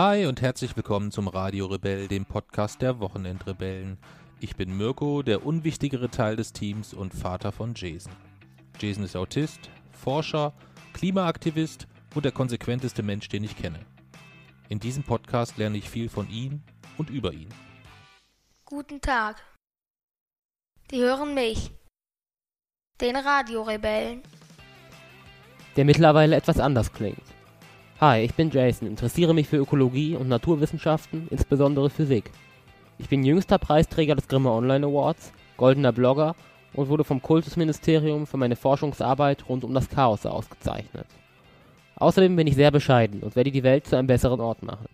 Hi und herzlich willkommen zum Radio Rebell, dem Podcast der Wochenendrebellen. Ich bin Mirko, der unwichtigere Teil des Teams und Vater von Jason. Jason ist Autist, Forscher, Klimaaktivist und der konsequenteste Mensch, den ich kenne. In diesem Podcast lerne ich viel von ihm und über ihn. Guten Tag. Die hören mich. Den Radiorebellen. der mittlerweile etwas anders klingt. Hi, ich bin Jason, interessiere mich für Ökologie und Naturwissenschaften, insbesondere Physik. Ich bin jüngster Preisträger des Grimme Online Awards, goldener Blogger und wurde vom Kultusministerium für meine Forschungsarbeit rund um das Chaos ausgezeichnet. Außerdem bin ich sehr bescheiden und werde die Welt zu einem besseren Ort machen.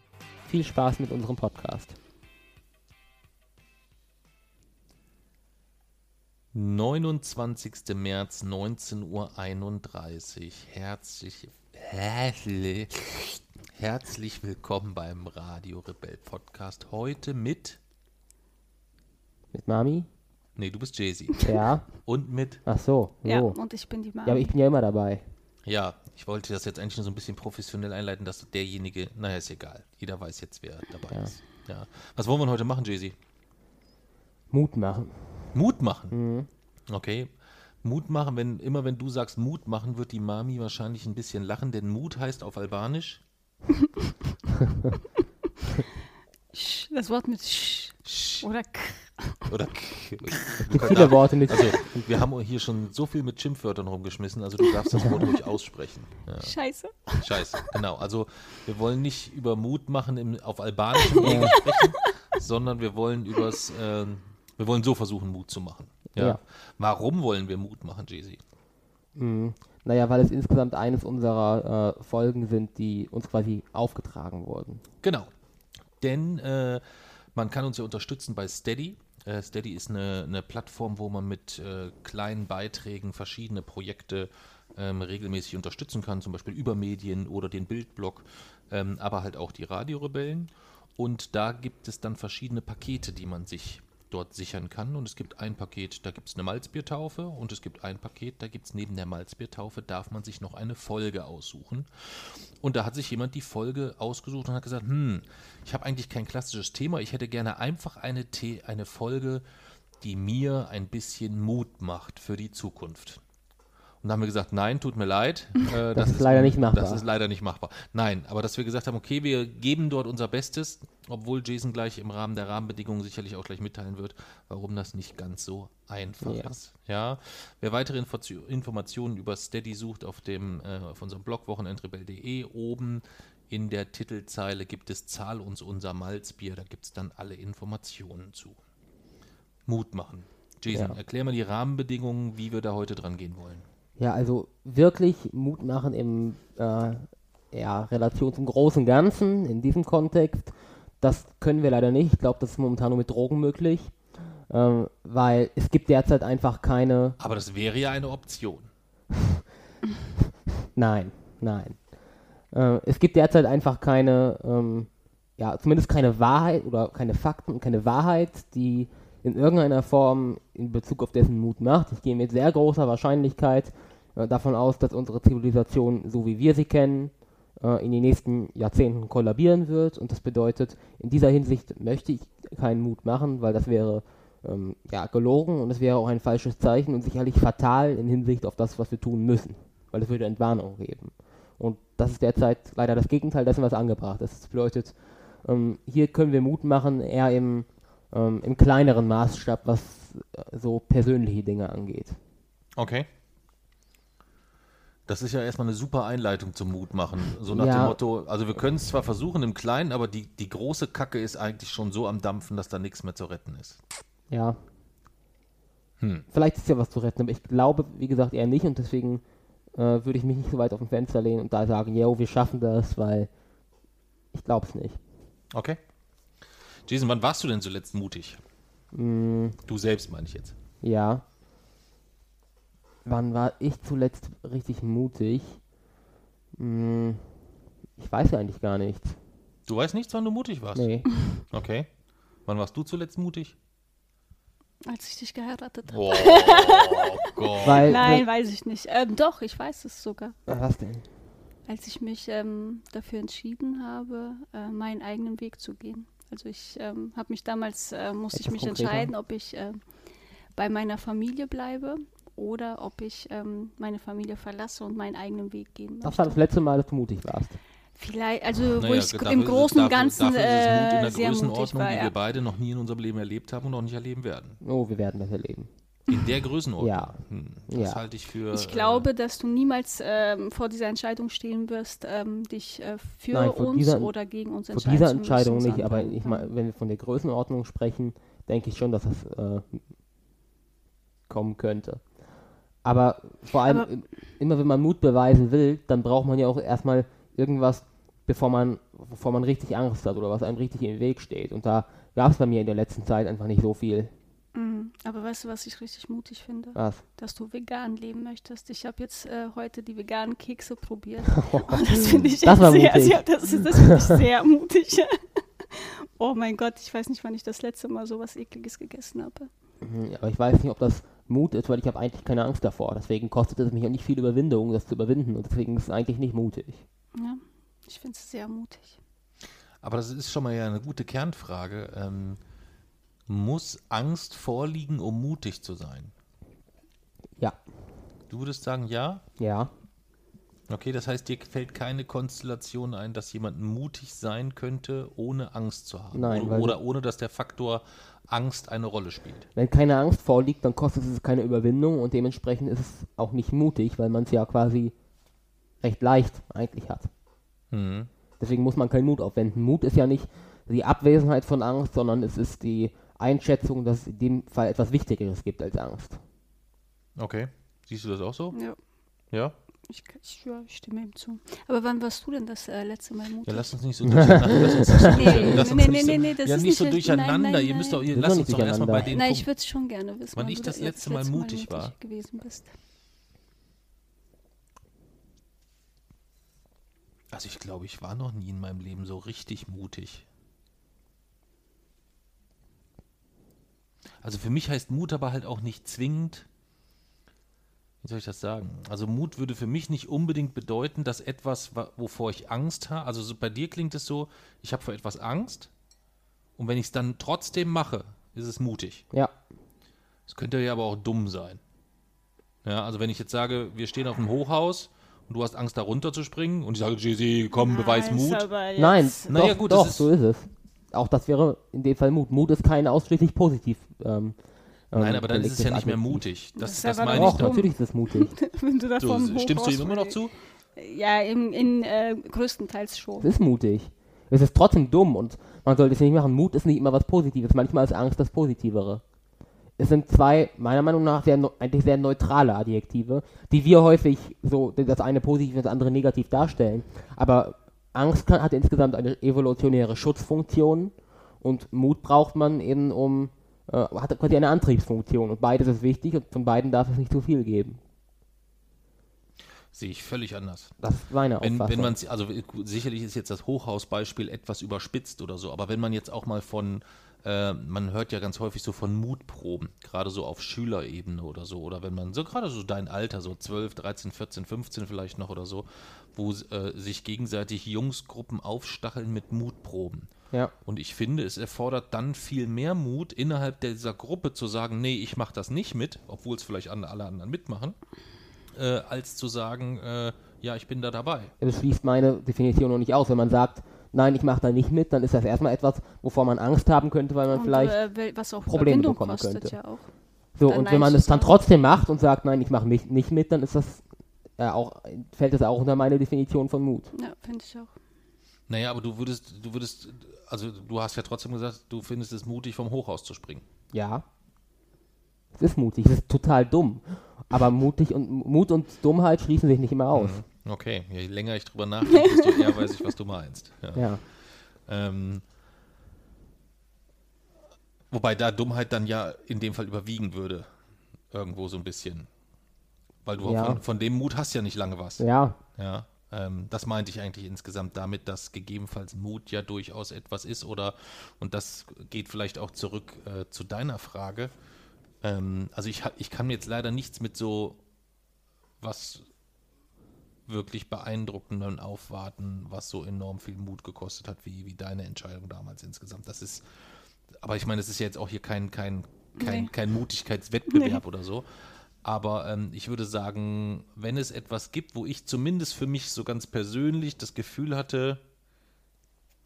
Viel Spaß mit unserem Podcast. 29. März 19.31 Uhr. Herzlich, herzlich, herzlich willkommen beim Radio Rebell Podcast. Heute mit, Mit Mami? nee, du bist Jay-Z. Ja. Und mit, Ach so. Ja, so. und ich bin die Mama. Ja, aber ich bin ja immer dabei. ja, ich wollte das jetzt eigentlich nur so ein bisschen professionell einleiten, dass derjenige, naja, ist egal. Jeder weiß jetzt, wer dabei Ja. ist. Ja. Was wollen wir heute machen, Jay-Z? Mut machen. Mut machen. Mhm. Okay. Mut machen, wenn, immer wenn du sagst Mut machen, wird die Mami wahrscheinlich ein bisschen lachen, denn Mut heißt auf Albanisch Sch, das Wort mit Sch Sch oder K. oder K. Viele Worte mit. Also, wir haben hier schon so viel mit Schimpfwörtern rumgeschmissen, also du darfst das Wort ruhig aussprechen. Ja, Scheiße. scheiße, genau. Also, wir wollen nicht über Mut machen im, auf albanischem Wege sprechen, sondern wir wollen übers, ähm, wir wollen so versuchen, Mut zu machen. Ja. Ja. Warum wollen wir Mut machen, Jay-Z? Mhm. Naja, weil es insgesamt eines unserer äh, Folgen sind, die uns quasi aufgetragen wurden. Genau. Denn äh, man kann uns ja unterstützen bei Steady. Äh, Steady ist eine, eine Plattform, wo man mit äh, kleinen Beiträgen verschiedene Projekte ähm, regelmäßig unterstützen kann, zum Beispiel über Medien oder den Bildblog, ähm, aber halt auch die Radiorebellen. Und da gibt es dann verschiedene Pakete, die man sich dort sichern kann. Und es gibt ein Paket, da gibt es eine Malzbiertaufe und es gibt ein Paket, da gibt es neben der Malzbiertaufe, darf man sich noch eine Folge aussuchen. Und da hat sich jemand die Folge ausgesucht und hat gesagt, hm, ich habe eigentlich kein klassisches Thema, ich hätte gerne einfach eine, The eine Folge, die mir ein bisschen Mut macht für die Zukunft. Und da haben wir gesagt, nein, tut mir leid. äh, Das ist leider nicht machbar. Das ist leider nicht machbar. Nein, aber dass wir gesagt haben, okay, wir geben dort unser Bestes, obwohl Jason gleich im Rahmen der Rahmenbedingungen sicherlich auch gleich mitteilen wird, warum das nicht ganz so einfach Ja. ist. Ja, wer weitere Info Informationen über Steady sucht, auf dem äh, auf unserem Blog wochenendrebell.de oben in der Titelzeile gibt es Zahl uns unser Malzbier, da gibt es dann alle Informationen zu. Mut machen. Jason, Ja. erklär mal die Rahmenbedingungen, wie wir da heute dran gehen wollen. Ja, also wirklich Mut machen im äh, ja, Relation zum großen Ganzen, in diesem Kontext. Das können wir leider nicht. Ich glaube, das ist momentan nur mit Drogen möglich. Ähm, weil es gibt derzeit einfach keine. Aber das wäre ja eine Option. Nein, nein. Äh, es gibt derzeit einfach keine, ähm, ja, zumindest keine Wahrheit oder keine Fakten und keine Wahrheit, die in irgendeiner Form in Bezug auf dessen Mut macht. Ich gehe mit sehr großer Wahrscheinlichkeit äh, davon aus, dass unsere Zivilisation, so wie wir sie kennen, äh, in den nächsten Jahrzehnten kollabieren wird. Und das bedeutet, in dieser Hinsicht möchte ich keinen Mut machen, weil das wäre ähm, ja, gelogen und es wäre auch ein falsches Zeichen und sicherlich fatal in Hinsicht auf das, was wir tun müssen, weil es würde Entwarnung geben. Und das ist derzeit leider das Gegenteil dessen, was angebracht ist. Das bedeutet, ähm, hier können wir Mut machen, eher im, ähm, im kleineren Maßstab, was äh, so persönliche Dinge angeht. Okay. Das ist ja erstmal eine super Einleitung zum Mut machen. So nach Ja. dem Motto, also wir können es zwar versuchen im Kleinen, aber die, die große Kacke ist eigentlich schon so am Dampfen, dass da nichts mehr zu retten ist. Ja. Hm. Vielleicht ist ja was zu retten, aber ich glaube, wie gesagt, eher nicht und deswegen äh, würde ich mich nicht so weit auf dem Fenster lehnen und da sagen, yo, wir schaffen das, weil ich glaube es nicht. Okay. Jason, wann warst du denn zuletzt mutig? Mm, Du selbst meine ich jetzt. ja. Wann war ich zuletzt richtig mutig? Mm, ich weiß ja eigentlich gar nicht. Du weißt nichts, wann du mutig warst? Nee. Okay. Wann warst du zuletzt mutig? Als ich dich geheiratet habe. Oh Gott. Weil, Nein, weiß ich nicht. Ähm, doch, ich weiß es sogar. Was denn? als ich mich ähm, dafür entschieden habe, äh, meinen eigenen Weg zu gehen. Also ich ähm, habe mich damals, äh, musste ich mich konkreter? entscheiden, ob ich äh, bei meiner Familie bleibe oder ob ich ähm, meine Familie verlasse und meinen eigenen Weg gehen Das war das möchte. letzte Mal, dass du mutig warst. Vielleicht, also wo Naja, ich dafür im Großen und dafür- Ganzen dafür ist es Mut in äh, der sehr mutig Größenordnung, war. die Ja. wir beide noch nie in unserem Leben erlebt haben und auch nicht erleben werden. Oh, wir werden das erleben. In der Größenordnung. Ja. Hm, das Ja. halte ich für. Ich glaube, dass du niemals ähm, vor dieser Entscheidung stehen wirst, ähm, dich äh, für Nein, vor uns dieser- oder gegen uns entscheiden Also dieser Entscheidung nicht, aber ich mein, wenn wir von der Größenordnung sprechen, denke ich schon, dass das äh, kommen könnte. Aber vor allem, Aber- im- immer wenn man Mut beweisen will, dann braucht man ja auch erstmal irgendwas, bevor man, bevor man richtig Angst hat oder was einem richtig im Weg steht. Und da gab es bei mir in der letzten Zeit einfach nicht so viel. Mhm. Aber weißt du, was ich richtig mutig finde? Was? Dass du vegan leben möchtest. Ich habe jetzt äh, heute die veganen Kekse probiert. Und das finde ich Das war sehr, mutig. sehr, das, ist- das finde ich sehr mutig. oh mein Gott, ich weiß nicht, wann ich das letzte Mal so was Ekliges gegessen habe. Mhm, Aber ich weiß nicht, ob das Mut ist, weil ich habe eigentlich keine Angst davor. Deswegen kostet es mich auch nicht viel Überwindung, das zu überwinden. Und deswegen ist es eigentlich nicht mutig. Ja, ich finde es sehr mutig. Aber das ist schon mal ja eine gute Kernfrage. Ähm, muss Angst vorliegen, um mutig zu sein? Ja. Du würdest sagen, ja? Ja. Okay, das heißt, dir fällt keine Konstellation ein, dass jemand mutig sein könnte, ohne Angst zu haben. Nein, oder, oder ohne, dass der Faktor Angst eine Rolle spielt. Wenn keine Angst vorliegt, dann kostet es keine Überwindung und dementsprechend ist es auch nicht mutig, weil man es ja quasi recht leicht eigentlich hat. Mhm. Deswegen muss man keinen Mut aufwenden. Mut ist ja nicht die Abwesenheit von Angst, sondern es ist die Einschätzung, dass es in dem Fall etwas Wichtigeres gibt als Angst. Okay. Siehst du das auch so? Ja, Ja? ich, ich, ja, ich stimme ihm zu. Aber wann warst du denn das äh, letzte Mal mutig? Ja, lass uns nicht so durcheinander. lass uns nicht so, Nee, nee, nee, nee, das ja, ist nicht so durcheinander. Nein, nein, ihr müsst doch, ihr, lasst uns doch erstmal bei durcheinander. den Nein, ich würde es schon gerne wissen, Wann ich du das da- letzte Mal mutig war. gewesen bist. Also ich glaube, ich war noch nie in meinem Leben so richtig mutig. Also für mich heißt Mut aber halt auch nicht zwingend, wie soll ich das sagen? Also Mut würde für mich nicht unbedingt bedeuten, dass etwas, wa- wovor ich Angst habe, also so bei dir klingt es so, ich habe vor etwas Angst und wenn ich es dann trotzdem mache, ist es mutig. Ja. Es könnte ja aber auch dumm sein. Ja, also wenn ich jetzt sage, wir stehen auf einem Hochhaus und du hast Angst, da runterzuspringen und ich sage, Jay, komm, beweis Mut. Nein, Naja, doch, gut, doch ist- so ist es. Auch das wäre in dem Fall Mut. Mut ist kein ausschließlich positiv. Ähm, Nein, ähm, aber dann ist es ja nicht mehr mutig. Das, Das ist das meine ich Doch, doch. natürlich ist es mutig. Wenn du da So, vom stimmst du ihm immer noch zu? Ja, in, in äh, größtenteils Es schon. ist mutig. Es ist trotzdem dumm und man sollte es nicht machen. Mut ist nicht immer was Positives. Manchmal ist Angst das Positivere. Es sind zwei, meiner Meinung nach, sehr, eigentlich sehr neutrale Adjektive, die wir häufig so, das eine positiv und das andere negativ darstellen. Aber Angst kann, hat insgesamt eine evolutionäre Schutzfunktion und Mut braucht man eben um, äh, hat quasi eine Antriebsfunktion und beides ist wichtig und von beiden darf es nicht zu viel geben. Sehe ich völlig anders. Das ist meine Wenn, Auffassung. wenn man also gut, sicherlich ist jetzt das Hochhausbeispiel etwas überspitzt oder so, aber wenn man jetzt auch mal von, äh, man hört ja ganz häufig so von Mutproben, gerade so auf Schülerebene oder so, oder wenn man so gerade so dein Alter, so 12, 13, 14, 15 vielleicht noch oder so, wo äh, sich gegenseitig Jungsgruppen aufstacheln mit Mutproben. ja. Und ich finde, es erfordert dann viel mehr Mut, innerhalb dieser Gruppe zu sagen, nee, ich mache das nicht mit, obwohl es vielleicht alle anderen mitmachen, äh, als zu sagen, äh, ja, ich bin da dabei. Das schließt meine Definition noch nicht aus. Wenn man sagt, nein, ich mache da nicht mit, dann ist das erstmal etwas, wovor man Angst haben könnte, weil man Und, vielleicht äh, wel- was auch Probleme Überwindung bekommen kostet könnte. ja auch. so dann und wenn man es dann trotzdem macht und sagt, nein, ich mache mich nicht mit, dann ist das ja auch fällt das auch unter meine Definition von Mut. Ja, finde ich auch. Naja, aber du würdest, du würdest, also du hast ja trotzdem gesagt, du findest es mutig, vom Hochhaus zu springen. Ja. Es ist mutig, es ist total dumm. Aber mutig und Mut und Dummheit schließen sich nicht immer aus. Okay, je länger ich drüber nachdenke, desto eher weiß ich, was du meinst. Ja. Ja. Ähm, wobei da Dummheit dann ja in dem Fall überwiegen würde. Irgendwo so ein bisschen. Weil du Ja. von, von dem Mut hast ja nicht lange was. Ja. Ja, ähm, das meinte ich eigentlich insgesamt damit, dass gegebenenfalls Mut ja durchaus etwas ist oder, und das geht vielleicht auch zurück äh, zu deiner Frage. Ähm, also ich, ich kann mir jetzt leider nichts mit so was wirklich beeindruckenden Aufwarten, was so enorm viel Mut gekostet hat, wie, wie deine Entscheidung damals insgesamt. Das ist, aber ich meine, es ist ja jetzt auch hier kein, kein, kein, Nee. kein Mutigkeitswettbewerb oder so. Aber ähm, ich würde sagen, wenn es etwas gibt, wo ich zumindest für mich so ganz persönlich das Gefühl hatte,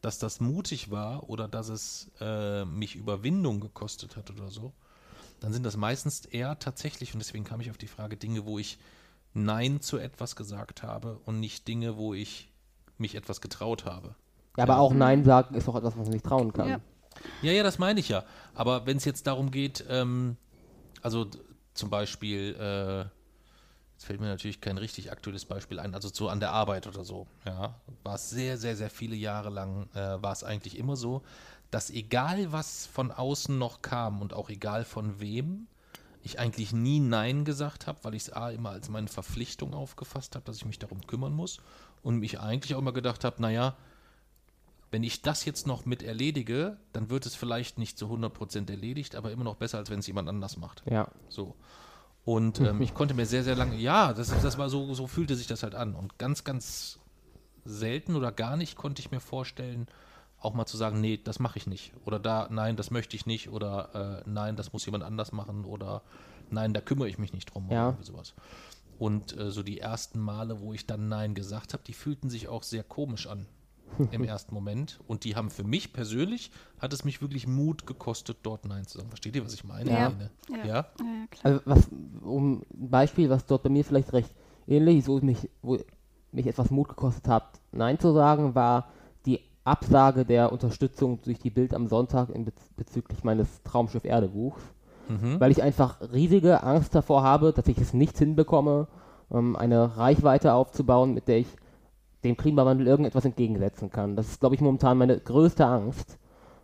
dass das mutig war oder dass es äh, mich Überwindung gekostet hat oder so, dann sind das meistens eher tatsächlich, und deswegen kam ich auf die Frage, Dinge, wo ich Nein zu etwas gesagt habe und nicht Dinge, wo ich mich etwas getraut habe. Ja, aber auch Nein sagen ist doch etwas, was man sich trauen kann. Ja. Ja, ja, das meine ich ja. Aber wenn es jetzt darum geht, ähm, also zum Beispiel, äh, jetzt fällt mir natürlich kein richtig aktuelles Beispiel ein, also so an der Arbeit oder so, ja, war es sehr, sehr, sehr viele Jahre lang, äh, war es eigentlich immer so, dass egal was von außen noch kam und auch egal von wem, ich eigentlich nie Nein gesagt habe, weil ich es A immer als meine Verpflichtung aufgefasst habe, dass ich mich darum kümmern muss und mich eigentlich auch immer gedacht habe, naja, wenn ich das jetzt noch mit erledige, dann wird es vielleicht nicht zu 100% erledigt, aber immer noch besser, als wenn es jemand anders macht. Ja. So. Und ähm, ich konnte mir sehr, sehr lange, ja, das, das war so, so fühlte sich das halt an. Und ganz, ganz selten oder gar nicht konnte ich mir vorstellen, auch mal zu sagen, nee, das mache ich nicht. Oder da, nein, das möchte ich nicht. Oder äh, nein, das muss jemand anders machen. Oder nein, da kümmere ich mich nicht drum. Ja. Oder irgendwie sowas. Und äh, so die ersten Male, wo ich dann Nein gesagt habe, die fühlten sich auch sehr komisch an im ersten Moment. Und die haben für mich persönlich, hat es mich wirklich Mut gekostet, dort Nein zu sagen. Versteht ihr, was ich meine? Ja. Helene? Ja. ja? Ja, ja, klar. Also was, um ein Beispiel, was dort bei mir vielleicht recht ähnlich ist, wo mich, wo mich etwas Mut gekostet hat, Nein zu sagen, war Absage der Unterstützung durch die Bild am Sonntag in bez bezüglich meines Traumschiff Erde Buchs. Mhm. weil ich einfach riesige Angst davor habe, dass ich es nicht hinbekomme, ähm, eine Reichweite aufzubauen, mit der ich dem Klimawandel irgendetwas entgegensetzen kann. Das ist, glaube ich, momentan meine größte Angst.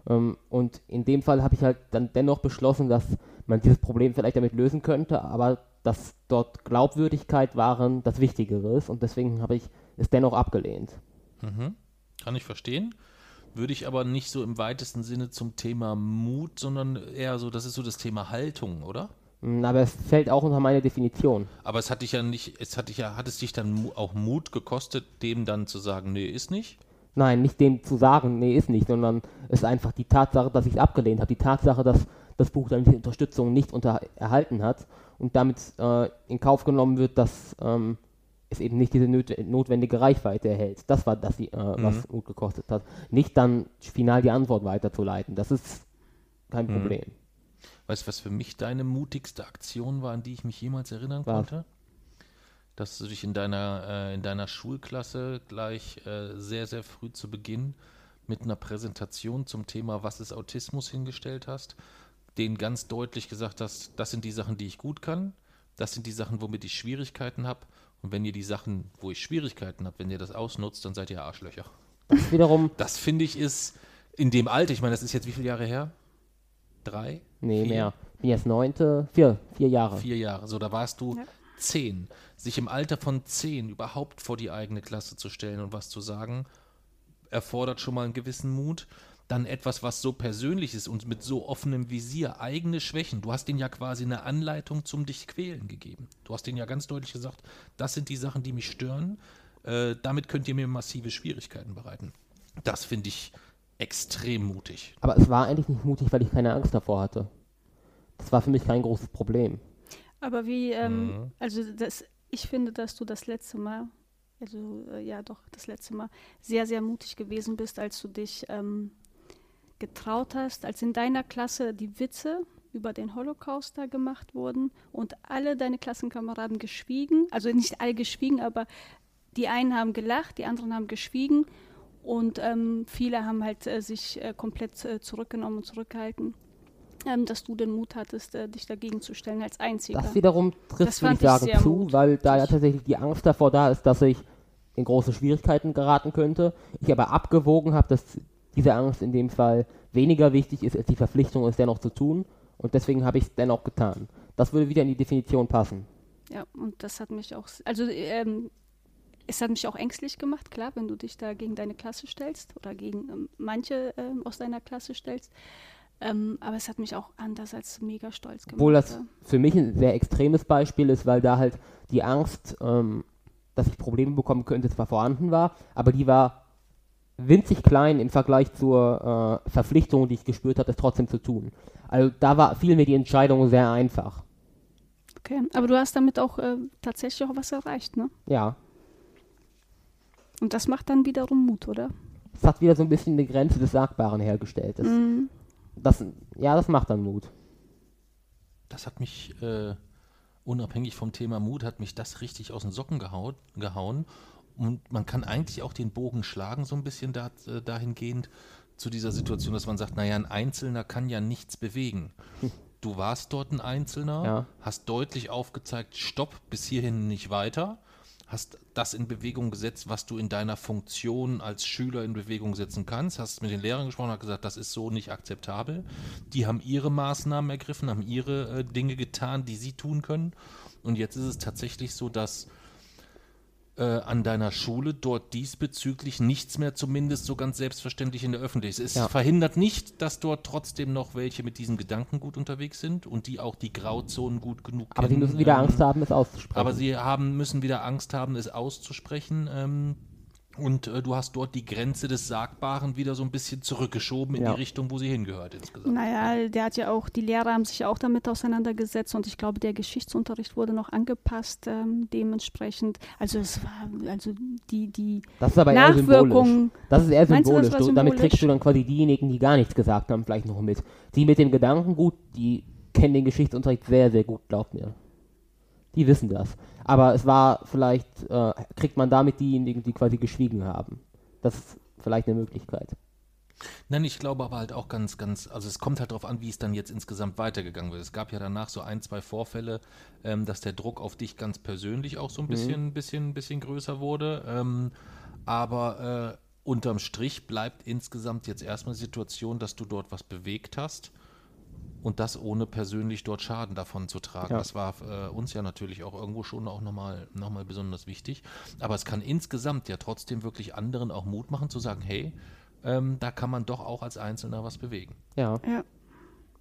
Ähm, und in dem Fall habe ich halt dann dennoch beschlossen, dass man dieses Problem vielleicht damit lösen könnte, aber dass dort Glaubwürdigkeit waren das Wichtigere ist und deswegen habe ich es dennoch abgelehnt. Mhm. Kann ich verstehen. Würde ich aber nicht so im weitesten Sinne zum Thema Mut, sondern eher so, das ist so das Thema Haltung, oder? Mm, Aber es fällt auch unter meine Definition. Aber es hat dich ja nicht, es hat dich ja, hat es dich dann auch Mut gekostet, dem dann zu sagen, nee, ist nicht? Nein, nicht dem zu sagen, nee, ist nicht, sondern es ist einfach die Tatsache, dass ich es abgelehnt habe. Die Tatsache, dass das Buch dann die Unterstützung nicht unter erhalten hat und damit äh, in Kauf genommen wird, dass ähm, es eben nicht diese notwendige Reichweite erhält. Das war das, äh, was Mut gekostet hat. Nicht dann final die Antwort weiterzuleiten. Das ist kein Mhm. Problem. Weißt du, was für mich deine mutigste Aktion war, an die ich mich jemals erinnern Was? konnte? Dass du dich in deiner, äh, in deiner Schulklasse gleich äh, sehr, sehr früh zu Beginn mit einer Präsentation zum Thema Was ist Autismus hingestellt hast, denen ganz deutlich gesagt hast, das sind die Sachen, die ich gut kann, das sind die Sachen, womit ich Schwierigkeiten habe. Und wenn ihr die Sachen, wo ich Schwierigkeiten habe, wenn ihr das ausnutzt, dann seid ihr Arschlöcher. Das wiederum, Das finde ich ist in dem Alter, ich meine, das ist jetzt wie viele Jahre her? Drei? nee, Vier? mehr. Bin jetzt neunte, vier, vier Jahre. Vier Jahre. So, da warst du Ja. zehn. Sich im Alter von zehn überhaupt vor die eigene Klasse zu stellen und was zu sagen, erfordert schon mal einen gewissen Mut. Dann etwas, was so persönlich ist und mit so offenem Visier, eigene Schwächen. Du hast denen ja quasi eine Anleitung zum dich quälen gegeben. Du hast denen ja ganz deutlich gesagt, das sind die Sachen, die mich stören. Äh, damit könnt ihr mir massive Schwierigkeiten bereiten. Das finde ich extrem mutig. Aber es war eigentlich nicht mutig, weil ich keine Angst davor hatte. Das war für mich kein großes Problem. Aber wie, ähm, Mhm. also das, ich finde, dass du das letzte Mal, also äh, ja doch, das letzte Mal sehr, sehr mutig gewesen bist, als du dich ähm, getraut hast, als in deiner Klasse die Witze über den Holocaust da gemacht wurden und alle deine Klassenkameraden geschwiegen, also nicht alle geschwiegen, aber die einen haben gelacht, die anderen haben geschwiegen und ähm, viele haben halt äh, sich äh, komplett äh, zurückgenommen und zurückgehalten. Ähm, dass du den Mut hattest, äh, dich dagegen zu stellen als Einziger. Das wiederum trifft, würde ich sagen, zu, mutig. weil da ja tatsächlich die Angst davor da ist, dass ich in große Schwierigkeiten geraten könnte. Ich aber abgewogen habe, dass diese Angst in dem Fall weniger wichtig ist, als die Verpflichtung, es dennoch zu tun. Und deswegen habe ich es dennoch getan. Das würde wieder in die Definition passen. Ja, und das hat mich auch, also ähm, es hat mich auch ängstlich gemacht, klar, wenn du dich da gegen deine Klasse stellst oder gegen ähm, manche ähm, aus deiner Klasse stellst. Ähm, aber es hat mich auch andererseits mega stolz gemacht. Obwohl das für mich ein sehr extremes Beispiel ist, weil da halt die Angst ähm, dass ich Probleme bekommen könnte, zwar vorhanden war, aber die war winzig klein im Vergleich zur äh, Verpflichtung, die ich gespürt habe, es trotzdem zu tun. Also da war fiel mir die Entscheidung sehr einfach. Okay, aber du hast damit auch äh, tatsächlich auch was erreicht, ne? Ja. Und das macht dann wiederum Mut, oder? Es hat wieder so ein bisschen die Grenze des Sagbaren hergestellt. Das, Mhm. das, ja, das macht dann Mut. Das hat mich, äh, unabhängig vom Thema Mut, hat mich das richtig aus den Socken gehauen. gehauen. Und man kann eigentlich auch den Bogen schlagen, so ein bisschen da, äh, dahingehend zu dieser Situation, dass man sagt, naja, ein Einzelner kann ja nichts bewegen. Du warst dort ein Einzelner, Ja. hast deutlich aufgezeigt, stopp, bis hierhin nicht weiter, hast das in Bewegung gesetzt, was du in deiner Funktion als Schüler in Bewegung setzen kannst, hast mit den Lehrern gesprochen, hast gesagt, das ist so nicht akzeptabel. Die haben ihre Maßnahmen ergriffen, haben ihre äh, Dinge getan, die sie tun können. Und jetzt ist es tatsächlich so, dass äh, an deiner Schule dort diesbezüglich nichts mehr zumindest so ganz selbstverständlich in der Öffentlichkeit ist. Es Ja. verhindert nicht, dass dort trotzdem noch welche mit diesem Gedanken gut unterwegs sind und die auch die Grauzonen gut genug Aber sie kennen. müssen wieder ähm, Angst haben, es auszusprechen. aber sie haben, müssen wieder Angst haben, es auszusprechen. Ähm, und äh, du hast dort die Grenze des Sagbaren wieder so ein bisschen zurückgeschoben in Ja. die Richtung, wo sie hingehört insgesamt. Naja, der hat ja auch, die Lehrer haben sich auch damit auseinandergesetzt und ich glaube, der Geschichtsunterricht wurde noch angepasst ähm, dementsprechend. Also es war, also die, die das ist aber eher symbolisch. Nachwirkungen. Das ist eher Meinst du, das symbolisch. damit symbolisch? kriegst du dann quasi diejenigen, die gar nichts gesagt haben, vielleicht noch mit. Die mit dem Gedanken gut, die kennen den Geschichtsunterricht sehr, sehr gut, glaubt mir. Die wissen das. Aber es war vielleicht, äh, kriegt man damit diejenigen, die quasi geschwiegen haben. Das ist vielleicht eine Möglichkeit. Nein, ich glaube aber halt auch ganz, ganz, also es kommt halt darauf an, wie es dann jetzt insgesamt weitergegangen wird. Es gab ja danach so ein, zwei Vorfälle, ähm, dass der Druck auf dich ganz persönlich auch so ein bisschen, bisschen, bisschen größer wurde. Ähm, aber äh, unterm Strich bleibt insgesamt jetzt erstmal die Situation, dass du dort was bewegt hast und das ohne persönlich dort Schaden davon zu tragen. Ja. Das war äh, uns ja natürlich auch irgendwo schon auch nochmal noch mal besonders wichtig. Aber es kann insgesamt ja trotzdem wirklich anderen auch Mut machen zu sagen, hey, ähm, da kann man doch auch als Einzelner was bewegen. Ja. Ja.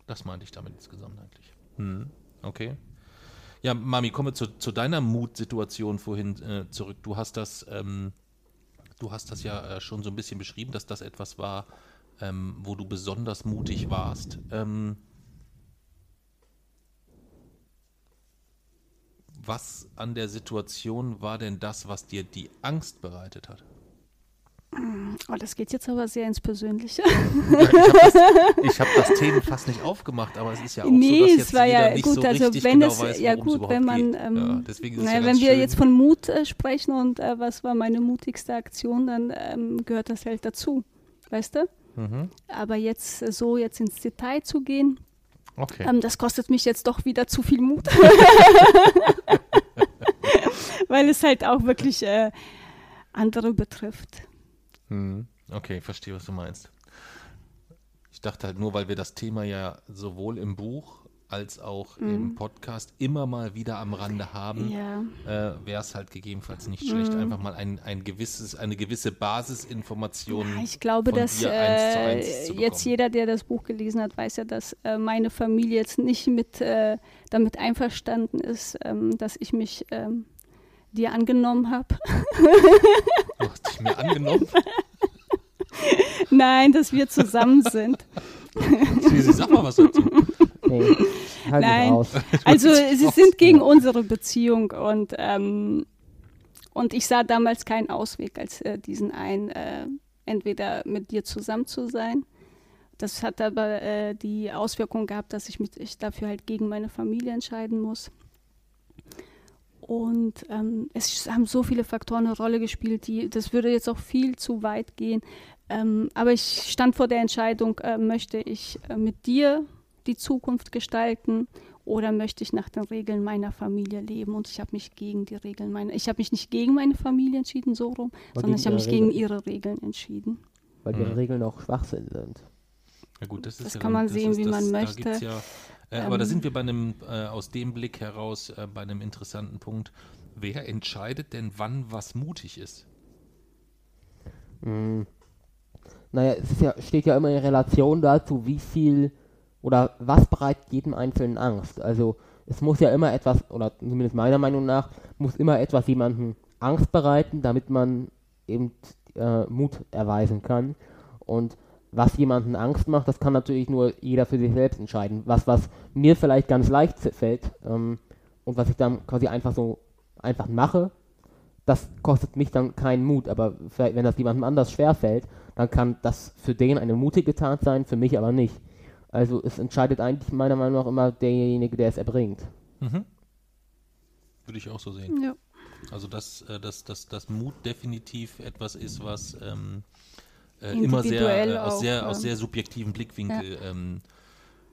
Das meinte ich damit insgesamt eigentlich. Hm, okay. Ja, Mami, kommen wir zu, zu deiner Mutsituation vorhin äh, zurück. Du hast das, ähm, du hast das ja äh, schon so ein bisschen beschrieben, dass das etwas war, ähm, wo du besonders mutig warst. Ähm, was an der Situation war denn das, was dir die Angst bereitet hat? Oh, das geht jetzt aber sehr ins Persönliche. Ich habe das Themenfass nicht aufgemacht, aber es ist ja auch Nee, so, dass es jetzt war jeder ja nicht gut, so also richtig wenn genau es, weiß, ja es gut, wenn man, ähm, ja, deswegen ist es naja, ja wenn wir schön. jetzt von Mut äh, sprechen und äh, was war meine mutigste Aktion, dann ähm, gehört das halt dazu, weißt du? Mhm. Aber jetzt äh, so jetzt ins Detail zu gehen, Okay. ähm, das kostet mich jetzt doch wieder zu viel Mut. Weil es halt auch wirklich äh, andere betrifft. Mhm. Okay, verstehe, was du meinst. Ich dachte halt nur, weil wir das Thema ja sowohl im Buch als auch im Podcast immer mal wieder am Rande haben, Mhm. Ja. äh, wäre es halt gegebenenfalls nicht schlecht, Mhm. einfach mal ein, ein gewisses, eine gewisse Basisinformation. Ja, ich glaube, von dass dir eins zu äh, eins zu jetzt jeder, der das Buch gelesen hat, weiß ja, dass äh, meine Familie jetzt nicht mit äh, damit einverstanden ist, ähm, dass ich mich ähm, dir angenommen habe. Du hast dich mir angenommen. Nein, dass wir zusammen sind. Susi, sag mal was dazu. Nee, halt Nein. Also sie sind gegen unsere Beziehung und ähm, und ich sah damals keinen Ausweg, als äh, diesen einen äh, entweder mit dir zusammen zu sein. Das hat aber äh, die Auswirkung gehabt, dass ich mich ich dafür halt gegen meine Familie entscheiden muss. Und ähm, es haben so viele Faktoren eine Rolle gespielt, die das würde jetzt auch viel zu weit gehen. Ähm, aber ich stand vor der Entscheidung, äh, möchte ich äh, mit dir die Zukunft gestalten oder möchte ich nach den Regeln meiner Familie leben? Und ich habe mich gegen die Regeln meiner, ich habe mich nicht gegen meine Familie entschieden, so rum, Aber sondern ich habe mich gegen ihre Regeln entschieden. Weil Mhm. ihre Regeln auch Schwachsinn sind. Ja gut, das, ist Das ja kann man das sehen, ist, wie das, man möchte. Ja, äh, aber da Ähm, sind wir bei einem, äh, aus dem Blick heraus, äh, bei einem interessanten Punkt. Wer entscheidet denn, wann was mutig ist? Mm. Naja, es ist ja, steht ja immer in Relation dazu, wie viel oder was bereitet jedem Einzelnen Angst. Also es muss ja immer etwas, oder zumindest meiner Meinung nach, muss immer etwas jemanden Angst bereiten, damit man eben äh, Mut erweisen kann. Und was jemanden Angst macht, das kann natürlich nur jeder für sich selbst entscheiden. Was, was mir vielleicht ganz leicht fällt ähm, und was ich dann quasi einfach so einfach mache, das kostet mich dann keinen Mut. Aber wenn das jemandem anders schwerfällt, dann kann das für den eine mutige Tat sein, für mich aber nicht. Also es entscheidet eigentlich meiner Meinung nach immer derjenige, der es erbringt. Mhm. Würde ich auch so sehen. Ja. Also dass, äh, dass, dass, dass Mut definitiv etwas ist, was ähm, äh, immer sehr, äh, aus, sehr, aus sehr subjektiven Blickwinkel ja. ähm,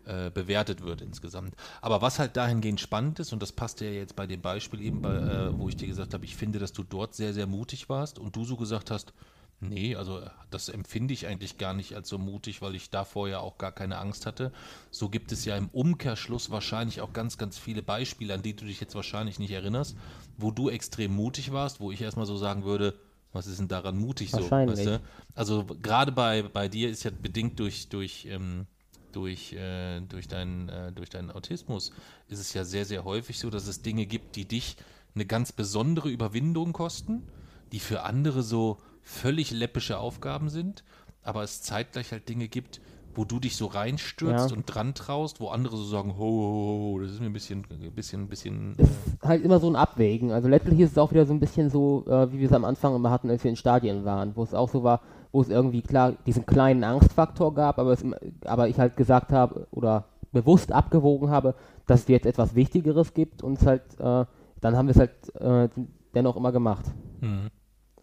äh, bewertet wird insgesamt. Aber was halt dahingehend spannend ist, und das passt ja jetzt bei dem Beispiel eben, bei, äh, wo ich dir gesagt habe, ich finde, dass du dort sehr, sehr mutig warst und du so gesagt hast, Nee, also das empfinde ich eigentlich gar nicht als so mutig, weil ich davor ja auch gar keine Angst hatte. So gibt es ja im Umkehrschluss wahrscheinlich auch ganz, ganz viele Beispiele, an die du dich jetzt wahrscheinlich nicht erinnerst, wo du extrem mutig warst, wo ich erstmal so sagen würde, was ist denn daran mutig so? Weißt du? Also gerade bei, bei dir ist ja bedingt durch, durch, ähm, durch, äh, durch, deinen, äh, durch deinen Autismus, ist es ja sehr, sehr häufig so, dass es Dinge gibt, die dich eine ganz besondere Überwindung kosten, die für andere so völlig läppische Aufgaben sind, aber es zeitgleich halt Dinge gibt, wo du dich so reinstürzt ja. und dran traust, wo andere so sagen, ho, ho, ho, das ist mir ein bisschen, ein bisschen, ein bisschen. Es ist halt immer so ein Abwägen. Also letztlich ist es auch wieder so ein bisschen so, äh, wie wir es am Anfang immer hatten, als wir in Stadien waren, wo es auch so war, wo es irgendwie klar diesen kleinen Angstfaktor gab, aber, es, aber ich halt gesagt habe oder bewusst abgewogen habe, dass es jetzt etwas Wichtigeres gibt und es halt, äh, dann haben wir es halt äh, dennoch immer gemacht. Mhm.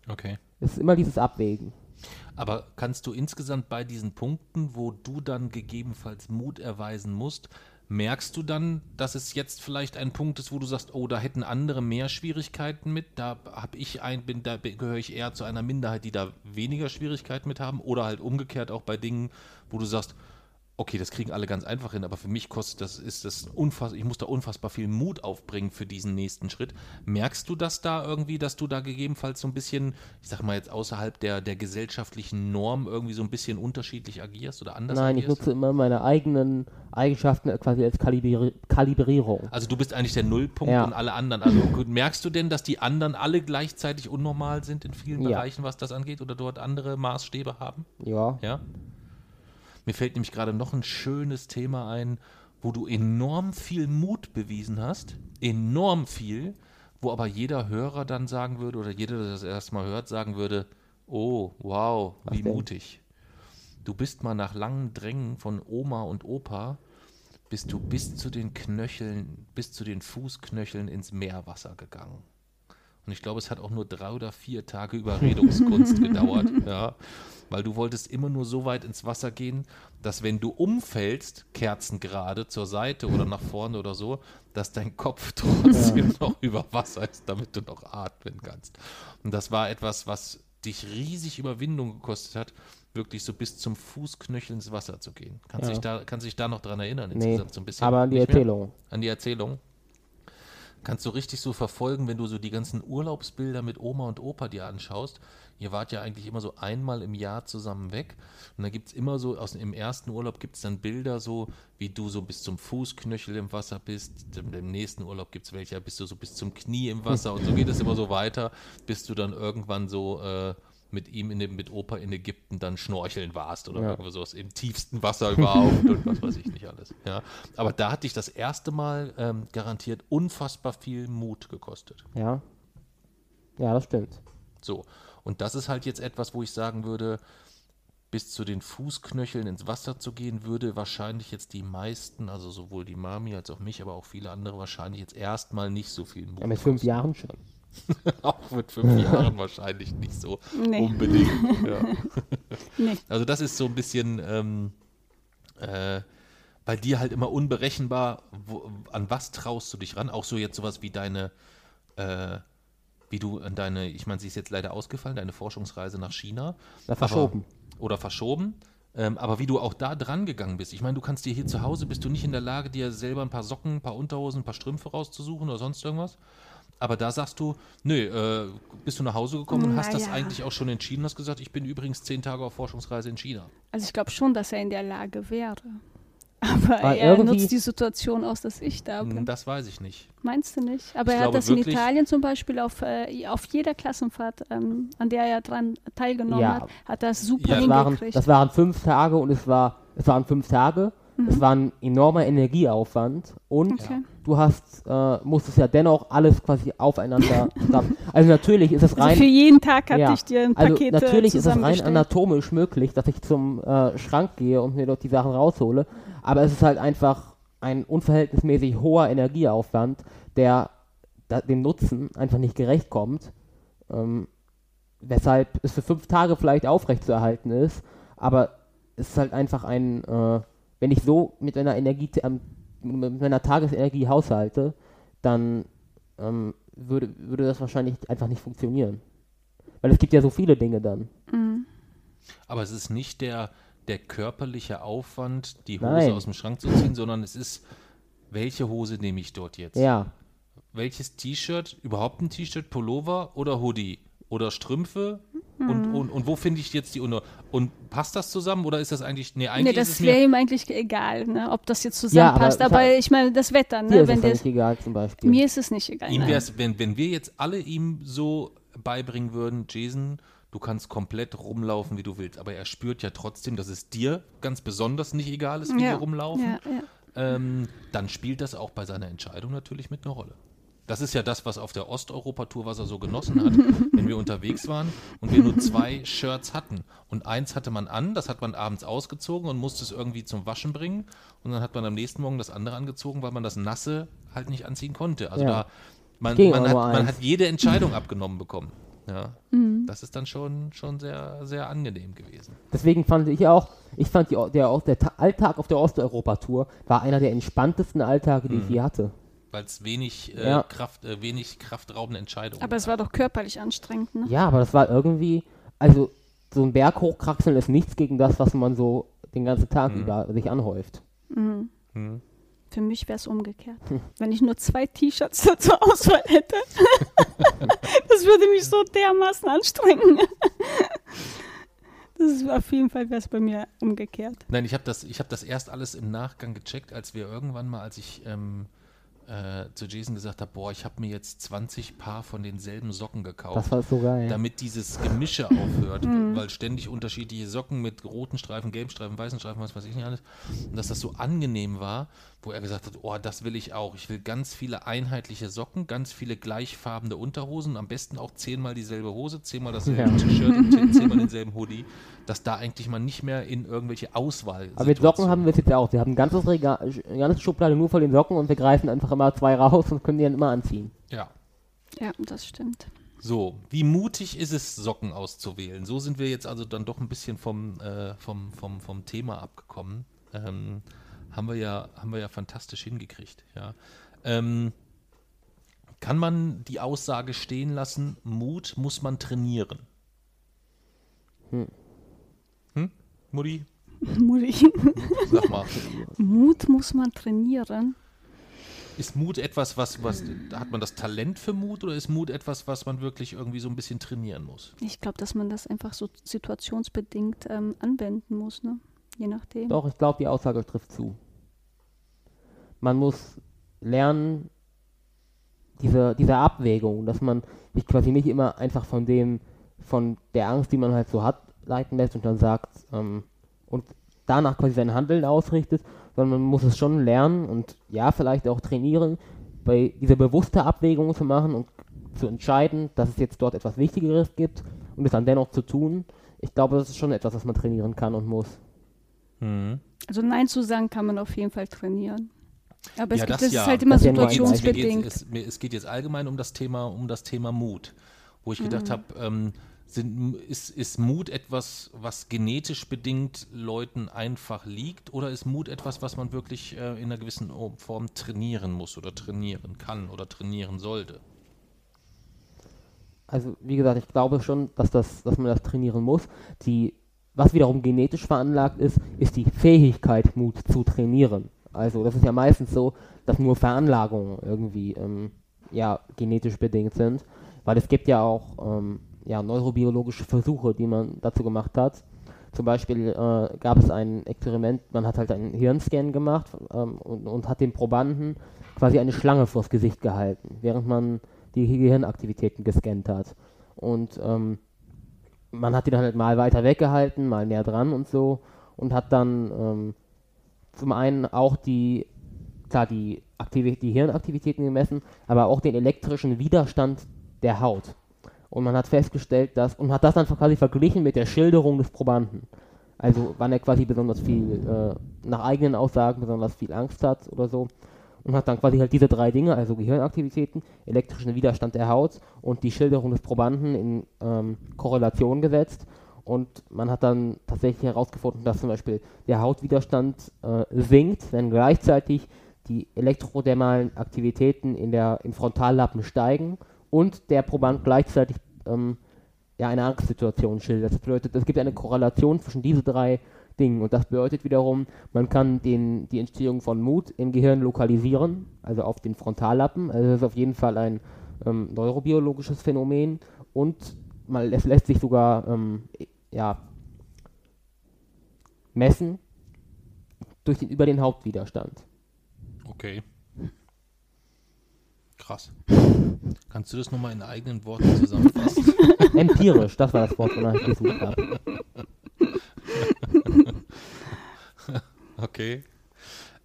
Okay. Es ist immer dieses Abwägen. Aber kannst du insgesamt bei diesen Punkten, wo du dann gegebenenfalls Mut erweisen musst, merkst du dann, dass es jetzt vielleicht ein Punkt ist, wo du sagst, oh, da hätten andere mehr Schwierigkeiten mit, da habe ich ein, bin, da gehöre ich eher zu einer Minderheit, die da weniger Schwierigkeiten mit haben, oder halt umgekehrt auch bei Dingen, wo du sagst, okay, das kriegen alle ganz einfach hin, aber für mich kostet das, ist das unfassbar, ich muss da unfassbar viel Mut aufbringen für diesen nächsten Schritt. Merkst du das da irgendwie, dass du da gegebenenfalls so ein bisschen, ich sag mal jetzt außerhalb der, der gesellschaftlichen Norm irgendwie so ein bisschen unterschiedlich agierst oder anders Nein, agierst? ich nutze immer meine eigenen Eigenschaften quasi als Kalibri Kalibrierung. Also du bist eigentlich der Nullpunkt ja. und alle anderen. Also merkst du denn, dass die anderen alle gleichzeitig unnormal sind in vielen ja. Bereichen, was das angeht, oder dort andere Maßstäbe haben? Ja. Ja. Mir fällt nämlich gerade noch ein schönes Thema ein, wo du enorm viel Mut bewiesen hast, enorm viel, wo aber jeder Hörer dann sagen würde oder jeder, der das erstmal hört, sagen würde, oh, wow, wie mutig. Du bist mal nach langen Drängen von Oma und Opa, bist du bis zu den Knöcheln, bis zu den Fußknöcheln ins Meerwasser gegangen. Und ich glaube, es hat auch nur drei oder vier Tage Überredungskunst gedauert. Ja weil du wolltest immer nur so weit ins Wasser gehen, dass wenn du umfällst, kerzengerade zur Seite oder nach vorne oder so, dass dein Kopf trotzdem noch über Wasser ist, damit du noch atmen kannst. Und das war etwas, was dich riesig Überwindung gekostet hat, wirklich so bis zum Fußknöchel ins Wasser zu gehen. Kannst, ja. dich, da, kannst dich da noch dran erinnern, insgesamt nee, so ein bisschen? Aber an die Erzählung. An die Erzählung kannst du richtig so verfolgen, wenn du so die ganzen Urlaubsbilder mit Oma und Opa dir anschaust. Ihr wart ja eigentlich immer so einmal im Jahr zusammen weg. Und da gibt es immer so, aus, im ersten Urlaub gibt es dann Bilder so, wie du so bis zum Fußknöchel im Wasser bist. Im, im nächsten Urlaub gibt es welche, bist du so bis zum Knie im Wasser. Und so geht es immer so weiter, bis du dann irgendwann so äh, mit ihm in dem, mit Opa in Ägypten dann schnorcheln warst oder ja. irgendwas sowas im tiefsten Wasser überhaupt und was weiß ich nicht alles. Ja. Aber da hat dich das erste Mal ähm, garantiert unfassbar viel Mut gekostet. Ja. Ja, das stimmt. So. Und das ist halt jetzt etwas, wo ich sagen würde, bis zu den Fußknöcheln ins Wasser zu gehen, würde wahrscheinlich jetzt die meisten, also sowohl die Mami als auch mich, aber auch viele andere wahrscheinlich jetzt erstmal nicht so viel Mut. Ja, mit fünf Jahren schon. auch mit fünf Jahren wahrscheinlich nicht so nee. unbedingt. Ja. nee. Also das ist so ein bisschen ähm, äh, bei dir halt immer unberechenbar, wo, an was traust du dich ran? Auch so jetzt sowas wie deine äh, wie du an deine, ich meine, sie ist jetzt leider ausgefallen, deine Forschungsreise nach China. Ja, verschoben. Aber, oder verschoben. Ähm, aber wie du auch da dran gegangen bist. Ich meine, du kannst dir hier zu Hause, bist du nicht in der Lage, dir selber ein paar Socken, ein paar Unterhosen, ein paar Strümpfe rauszusuchen oder sonst irgendwas. Aber da sagst du, nö, äh, bist du nach Hause gekommen und hast das eigentlich auch schon entschieden, hast gesagt, ich bin übrigens zehn Tage auf Forschungsreise in China. Also ich glaube schon, dass er in der Lage wäre. Aber Aber er nutzt die Situation aus, dass ich da bin. Hm, Das weiß ich nicht. Meinst du nicht? Aber Ich er hat das in Italien zum Beispiel auf, äh, auf jeder Klassenfahrt, ähm, an der er dran teilgenommen Ja. hat, hat er das super Ja, Das waren, hingekriegt. das waren fünf Tage und es war, es waren fünf Tage. Mhm. Es war ein enormer Energieaufwand und okay. Du hast, äh, musstest ja dennoch alles quasi aufeinander zusammen. Also natürlich ist es Also rein für jeden Tag hatte Ja. ich dir ein Also Paket natürlich äh, ist es rein anatomisch möglich, dass ich zum äh, Schrank gehe und mir dort die Sachen raushole, aber es ist halt einfach ein unverhältnismäßig hoher Energieaufwand, der da, dem Nutzen einfach nicht gerecht kommt, ähm, weshalb es für fünf Tage vielleicht aufrechtzuerhalten ist, aber es ist halt einfach ein, äh, wenn ich so mit meiner Energie, ähm, mit meiner Tagesenergie haushalte, dann ähm, würde, würde das wahrscheinlich einfach nicht funktionieren. Weil es gibt ja so viele Dinge dann. Mhm. Aber es ist nicht der, der körperliche Aufwand, die Hose Nein. aus dem Schrank zu ziehen, sondern es ist, welche Hose nehme ich dort jetzt? Ja, Welches T-Shirt, überhaupt ein T-Shirt, Pullover oder Hoodie? Oder Strümpfe? Und, und, und wo finde ich jetzt die Unter... Und passt das zusammen oder ist das eigentlich... Nee, Nee, eigentlich ist das mir... wäre ihm eigentlich egal, ne, ob das jetzt Ja, aber zusammenpasst. ich aber, hab- ich meine, das Wetter, ne, ist wenn es nicht egal zum Beispiel. mir ist es nicht egal. Ihm wär's, wenn, wenn wir jetzt alle ihm so beibringen würden, Jason, du kannst komplett rumlaufen, wie du willst, aber er spürt ja trotzdem, dass es dir ganz besonders nicht egal ist, wie ja. wir rumlaufen, Ja, ja. ähm, dann spielt das auch bei seiner Entscheidung natürlich mit einer Rolle. Das ist ja das, was auf der Osteuropa-Tour, was er so genossen hat, wenn wir unterwegs waren und wir nur zwei Shirts hatten. Und eins hatte man an, das hat man abends ausgezogen und musste es irgendwie zum Waschen bringen. Und dann hat man am nächsten Morgen das andere angezogen, weil man das Nasse halt nicht anziehen konnte. Also Ja. da, man, man, hat, man hat jede Entscheidung abgenommen bekommen. Ja. Mhm. Das ist dann schon, schon sehr, sehr angenehm gewesen. Deswegen fand ich auch, ich fand die, der, der Ta Alltag auf der Osteuropa-Tour war einer der entspanntesten Alltage, die ich je hatte. Weil es wenig, äh, Ja. Kraft, äh, wenig kraftraubende Entscheidungen Aber es war doch körperlich anstrengend, ne? Ja, aber das war irgendwie, also so ein Berg hochkraxeln ist nichts gegen das, was man so den ganzen Tag Mhm. über sich anhäuft. Mhm. Hm. Für mich wäre es umgekehrt. Wenn ich nur zwei T-Shirts zur Auswahl hätte, das würde mich so dermaßen anstrengen. Das ist auf jeden Fall wäre es bei mir umgekehrt. Nein, ich habe das, ich hab das erst alles im Nachgang gecheckt, als wir irgendwann mal, als ich ähm, äh, zu Jason gesagt habe, boah, ich habe mir jetzt 20 Paar von denselben Socken gekauft. Das war so geil. damit dieses Gemische aufhört, Mhm. weil ständig unterschiedliche Socken mit roten Streifen, gelben Streifen, weißen Streifen, was weiß ich nicht alles, und dass das so angenehm war, wo er gesagt hat, oh, das will ich auch. Ich will ganz viele einheitliche Socken, ganz viele gleichfarbene Unterhosen, am besten auch zehnmal dieselbe Hose, zehnmal dasselbe Ja. T-Shirt und zehn- zehnmal denselben Hoodie, dass da eigentlich man nicht mehr in irgendwelche Auswahl aber mit Socken haben wir es jetzt ja auch. Wir haben ein ganzes Regal, eine ganze Schublade nur von den Socken und wir greifen einfach immer zwei raus und können die dann immer anziehen. Ja. Ja, das stimmt. So, wie mutig ist es, Socken auszuwählen? So sind wir jetzt also dann doch ein bisschen vom, äh, vom, vom, vom Thema abgekommen. Ähm, haben, wir ja, haben wir ja fantastisch hingekriegt. Ja. Ähm, kann man die Aussage stehen lassen, Mut muss man trainieren? Hm. Hm? Mutti, Mutti. sag mal. Mut muss man trainieren. Ist Mut etwas, was, was, hat man das Talent für Mut oder ist Mut etwas, was man wirklich irgendwie so ein bisschen trainieren muss? Ich glaube, dass man das einfach so situationsbedingt ähm, anwenden muss, ne? Je nachdem. Doch, ich glaube, die Aussage trifft zu. Man muss lernen, diese, diese Abwägung, dass man sich quasi nicht immer einfach von dem, von der Angst, die man halt so hat, leiten lässt und dann sagt, ähm, und danach quasi sein Handeln ausrichtet, sondern man muss es schon lernen und ja, vielleicht auch trainieren, bei dieser bewusste Abwägung zu machen und zu entscheiden, dass es jetzt dort etwas Wichtigeres gibt und es dann dennoch zu tun. Ich glaube, das ist schon etwas, was man trainieren kann und muss. Mhm. Also Nein zu sagen kann man auf jeden Fall trainieren. Aber es, Ja, gibt, das das ja. ist halt immer Das situationsbedingt. Es, es geht jetzt allgemein um das Thema, um das Thema Mut, wo ich gedacht habe, ähm, sind, ist, ist Mut etwas, was genetisch bedingt Leuten einfach liegt, oder ist Mut etwas, was man wirklich äh, in einer gewissen Form trainieren muss oder trainieren kann oder trainieren sollte? Also wie gesagt, ich glaube schon, dass, das, dass man das trainieren muss. Die, was wiederum genetisch veranlagt ist, ist die Fähigkeit, Mut zu trainieren. Also das ist ja meistens so, dass nur Veranlagungen irgendwie ähm, ja, genetisch bedingt sind. Weil es gibt ja auch ähm, ja, neurobiologische Versuche, die man dazu gemacht hat. zum Beispiel äh, gab es ein Experiment, man hat halt einen Hirnscan gemacht ähm, und, und hat den Probanden quasi eine Schlange vors Gesicht gehalten, während man die Gehirnaktivitäten gescannt hat. Und ähm, man hat die dann halt mal weiter weggehalten, mal näher dran und so und hat dann ähm, zum einen auch die, klar, die, Aktivität, die Hirnaktivitäten gemessen, aber auch den elektrischen Widerstand der Haut. Und man hat festgestellt, dass, und hat das dann quasi verglichen mit der Schilderung des Probanden. Also wann er quasi besonders viel, äh, nach eigenen Aussagen besonders viel Angst hat oder so. Und hat dann quasi halt diese drei Dinge, also Gehirnaktivitäten, elektrischen Widerstand der Haut und die Schilderung des Probanden in ähm, Korrelation gesetzt. Und man hat dann tatsächlich herausgefunden, dass zum Beispiel der Hautwiderstand äh, sinkt, wenn gleichzeitig die elektrodermalen Aktivitäten in der, im Frontallappen steigen und der Proband gleichzeitig ähm, ja, eine Angstsituation schildert. Das bedeutet, es gibt eine Korrelation zwischen diesen drei Dingen und das bedeutet wiederum, man kann den, die Entstehung von Mut im Gehirn lokalisieren, also auf den Frontallappen. Also das ist auf jeden Fall ein ähm, neurobiologisches Phänomen und man, es lässt sich sogar ähm, ja, messen durch den, über den Hauptwiderstand. Okay. Krass. Kannst du das nochmal in eigenen Worten zusammenfassen? Empirisch, das war das Wort, wonach ich gesucht habe. okay.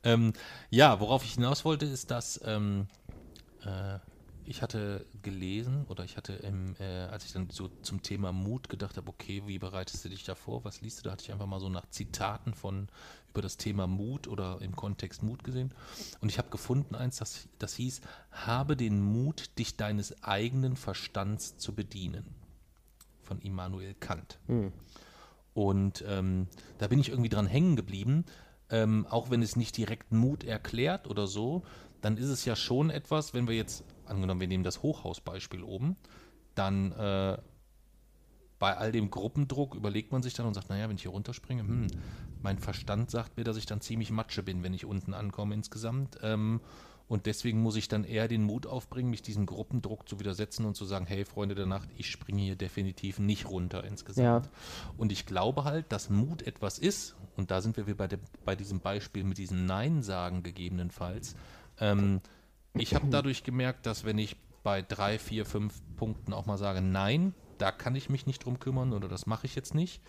Ähm, ja, worauf ich hinaus wollte, ist, dass ähm, äh, ich hatte gelesen oder ich hatte, im, äh, als ich dann so zum Thema Mut gedacht habe, okay, wie bereitest du dich da vor? Was liest du? Da hatte ich einfach mal so nach Zitaten von über das Thema Mut oder im Kontext Mut gesehen. Und ich habe gefunden eins, das, das hieß, habe den Mut, dich deines eigenen Verstands zu bedienen. Von Immanuel Kant. Mhm. Und ähm, da bin ich irgendwie dran hängen geblieben, ähm, auch wenn es nicht direkt Mut erklärt oder so, dann ist es ja schon etwas, wenn wir jetzt, angenommen, wir nehmen das Hochhausbeispiel oben, dann äh, bei all dem Gruppendruck überlegt man sich dann und sagt, naja, wenn ich hier runterspringe, hm, mein Verstand sagt mir, dass ich dann ziemlich Matsche bin, wenn ich unten ankomme insgesamt. Ähm, und deswegen muss ich dann eher den Mut aufbringen, mich diesem Gruppendruck zu widersetzen und zu sagen, hey Freunde der Nacht, ich springe hier definitiv nicht runter insgesamt. Ja. Und ich glaube halt, dass Mut etwas ist, und da sind wir wieder bei, bei diesem Beispiel mit diesem Nein-Sagen gegebenenfalls, ähm, ich habe dadurch gemerkt, dass wenn ich bei drei, vier, fünf Punkten auch mal sage, nein, da kann ich mich nicht drum kümmern oder das mache ich jetzt nicht,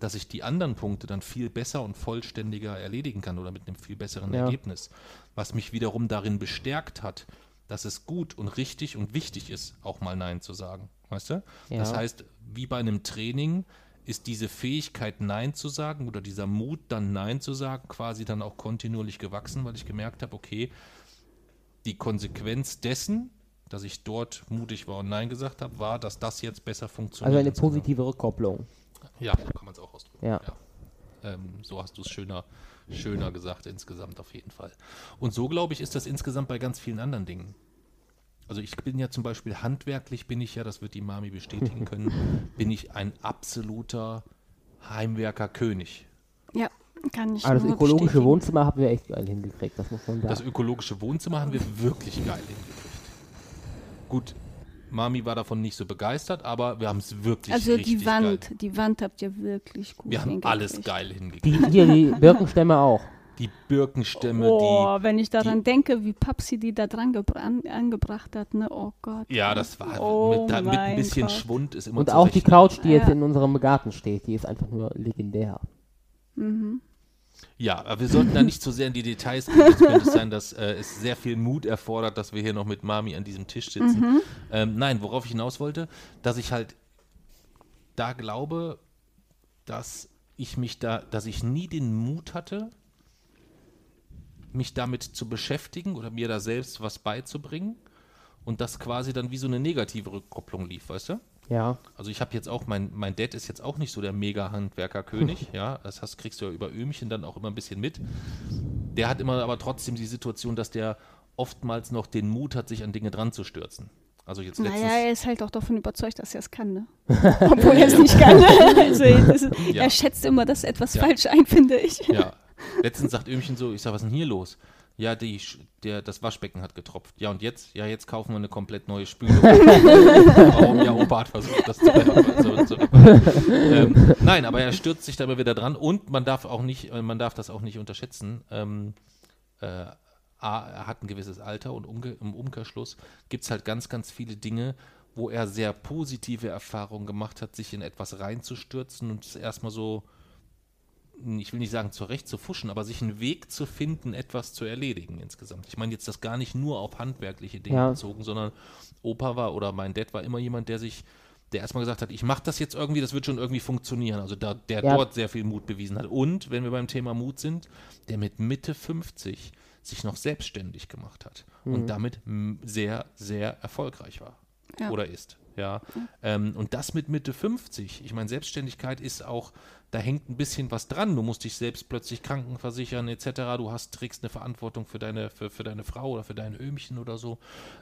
dass ich die anderen Punkte dann viel besser und vollständiger erledigen kann oder mit einem viel besseren ja. Ergebnis. Was mich wiederum darin bestärkt hat, dass es gut und richtig und wichtig ist, auch mal Nein zu sagen. Weißt du? Ja. Das heißt, wie bei einem Training ist diese Fähigkeit, Nein zu sagen oder dieser Mut, dann Nein zu sagen, quasi dann auch kontinuierlich gewachsen, weil ich gemerkt habe, okay, die Konsequenz dessen, dass ich dort mutig war und Nein gesagt habe, war, dass das jetzt besser funktioniert. Also eine positive Rückkopplung. Ja, so kann man es auch ausdrücken. Ja. ja. Ähm, so hast du es schöner, schöner gesagt insgesamt auf jeden Fall. Und so, glaube ich, ist das insgesamt bei ganz vielen anderen Dingen. Also ich bin ja zum Beispiel handwerklich, bin ich ja, das wird die Mami bestätigen können, bin ich ein absoluter Heimwerker-König. Ja. Kann ich Aber das ökologische bestätigen. Wohnzimmer haben wir echt geil hingekriegt, das muss man sagen. Das ökologische Wohnzimmer haben wir wirklich geil hingekriegt. Gut, Mami war davon nicht so begeistert, aber wir haben es wirklich Also die Wand, geil. die Wand habt ihr wirklich gut Wir haben alles geil hingekriegt. Die, hier, die Birkenstämme auch. Die Birkenstämme, oh, die, wenn ich daran die, denke, wie Papsi die da dran an, angebracht hat, ne? Oh Gott. Ja, das war oh mit, da, mit ein bisschen Gott. Schwund ist immer Und auch die Couch, die ja. jetzt in unserem Garten steht, die ist einfach nur legendär. Mhm. Ja, aber wir sollten da nicht zu so sehr in die Details gehen. Es könnte sein, dass äh, es sehr viel Mut erfordert, dass wir hier noch mit Mami an diesem Tisch sitzen. Mhm. Ähm, nein, worauf ich hinaus wollte, dass ich halt da glaube, dass ich mich da, dass ich nie den Mut hatte, mich damit zu beschäftigen oder mir da selbst was beizubringen und das quasi dann wie so eine negative Rückkopplung lief, weißt du? Ja. Also ich habe jetzt auch, mein, mein Dad ist jetzt auch nicht so der Mega-Handwerker-König, ja. Das hast, kriegst du ja über Öhmchen dann auch immer ein bisschen mit. Der hat immer aber trotzdem die Situation, dass der oftmals noch den Mut hat, sich an Dinge dran zu stürzen. Also jetzt letztens, naja, er ist halt auch davon überzeugt, dass er es kann, ne? Obwohl er es nicht kann. also, ist, ja. Er schätzt immer das etwas ja. falsch ein, finde ich. Ja. Letztens sagt Öhmchen so, ich sag, was ist denn hier los? Ja, die, der, das Waschbecken hat getropft. Ja, und jetzt? Ja, jetzt kaufen wir eine komplett neue Spülung. Warum? Ja, Opa hat versucht, das zu, zu, zu ähm, Nein, aber er stürzt sich da immer wieder dran und man darf auch nicht, äh, man darf das auch nicht unterschätzen. Ähm, äh, A, er hat ein gewisses Alter und umge im Umkehrschluss gibt es halt ganz, ganz viele Dinge, wo er sehr positive Erfahrungen gemacht hat, sich in etwas reinzustürzen und es erstmal so, ich will nicht sagen zurecht zu fuschen, aber sich einen Weg zu finden, etwas zu erledigen insgesamt. Ich meine jetzt das gar nicht nur auf handwerkliche Dinge Ja. bezogen, sondern Opa war oder mein Dad war immer jemand, der sich, der erstmal gesagt hat, ich mache das jetzt irgendwie, das wird schon irgendwie funktionieren. Also da, der Ja. dort sehr viel Mut bewiesen hat. Und, wenn wir beim Thema Mut sind, der mit Mitte 50 sich noch selbstständig gemacht hat und damit m, sehr, sehr erfolgreich war Ja. oder ist. Ja. Ähm, und das mit Mitte 50. Ich meine, Selbstständigkeit ist auch, da hängt ein bisschen was dran. Du musst dich selbst plötzlich krankenversichern etc. Du hast, trägst eine Verantwortung für deine, für, für deine Frau oder für dein Öhmchen oder so.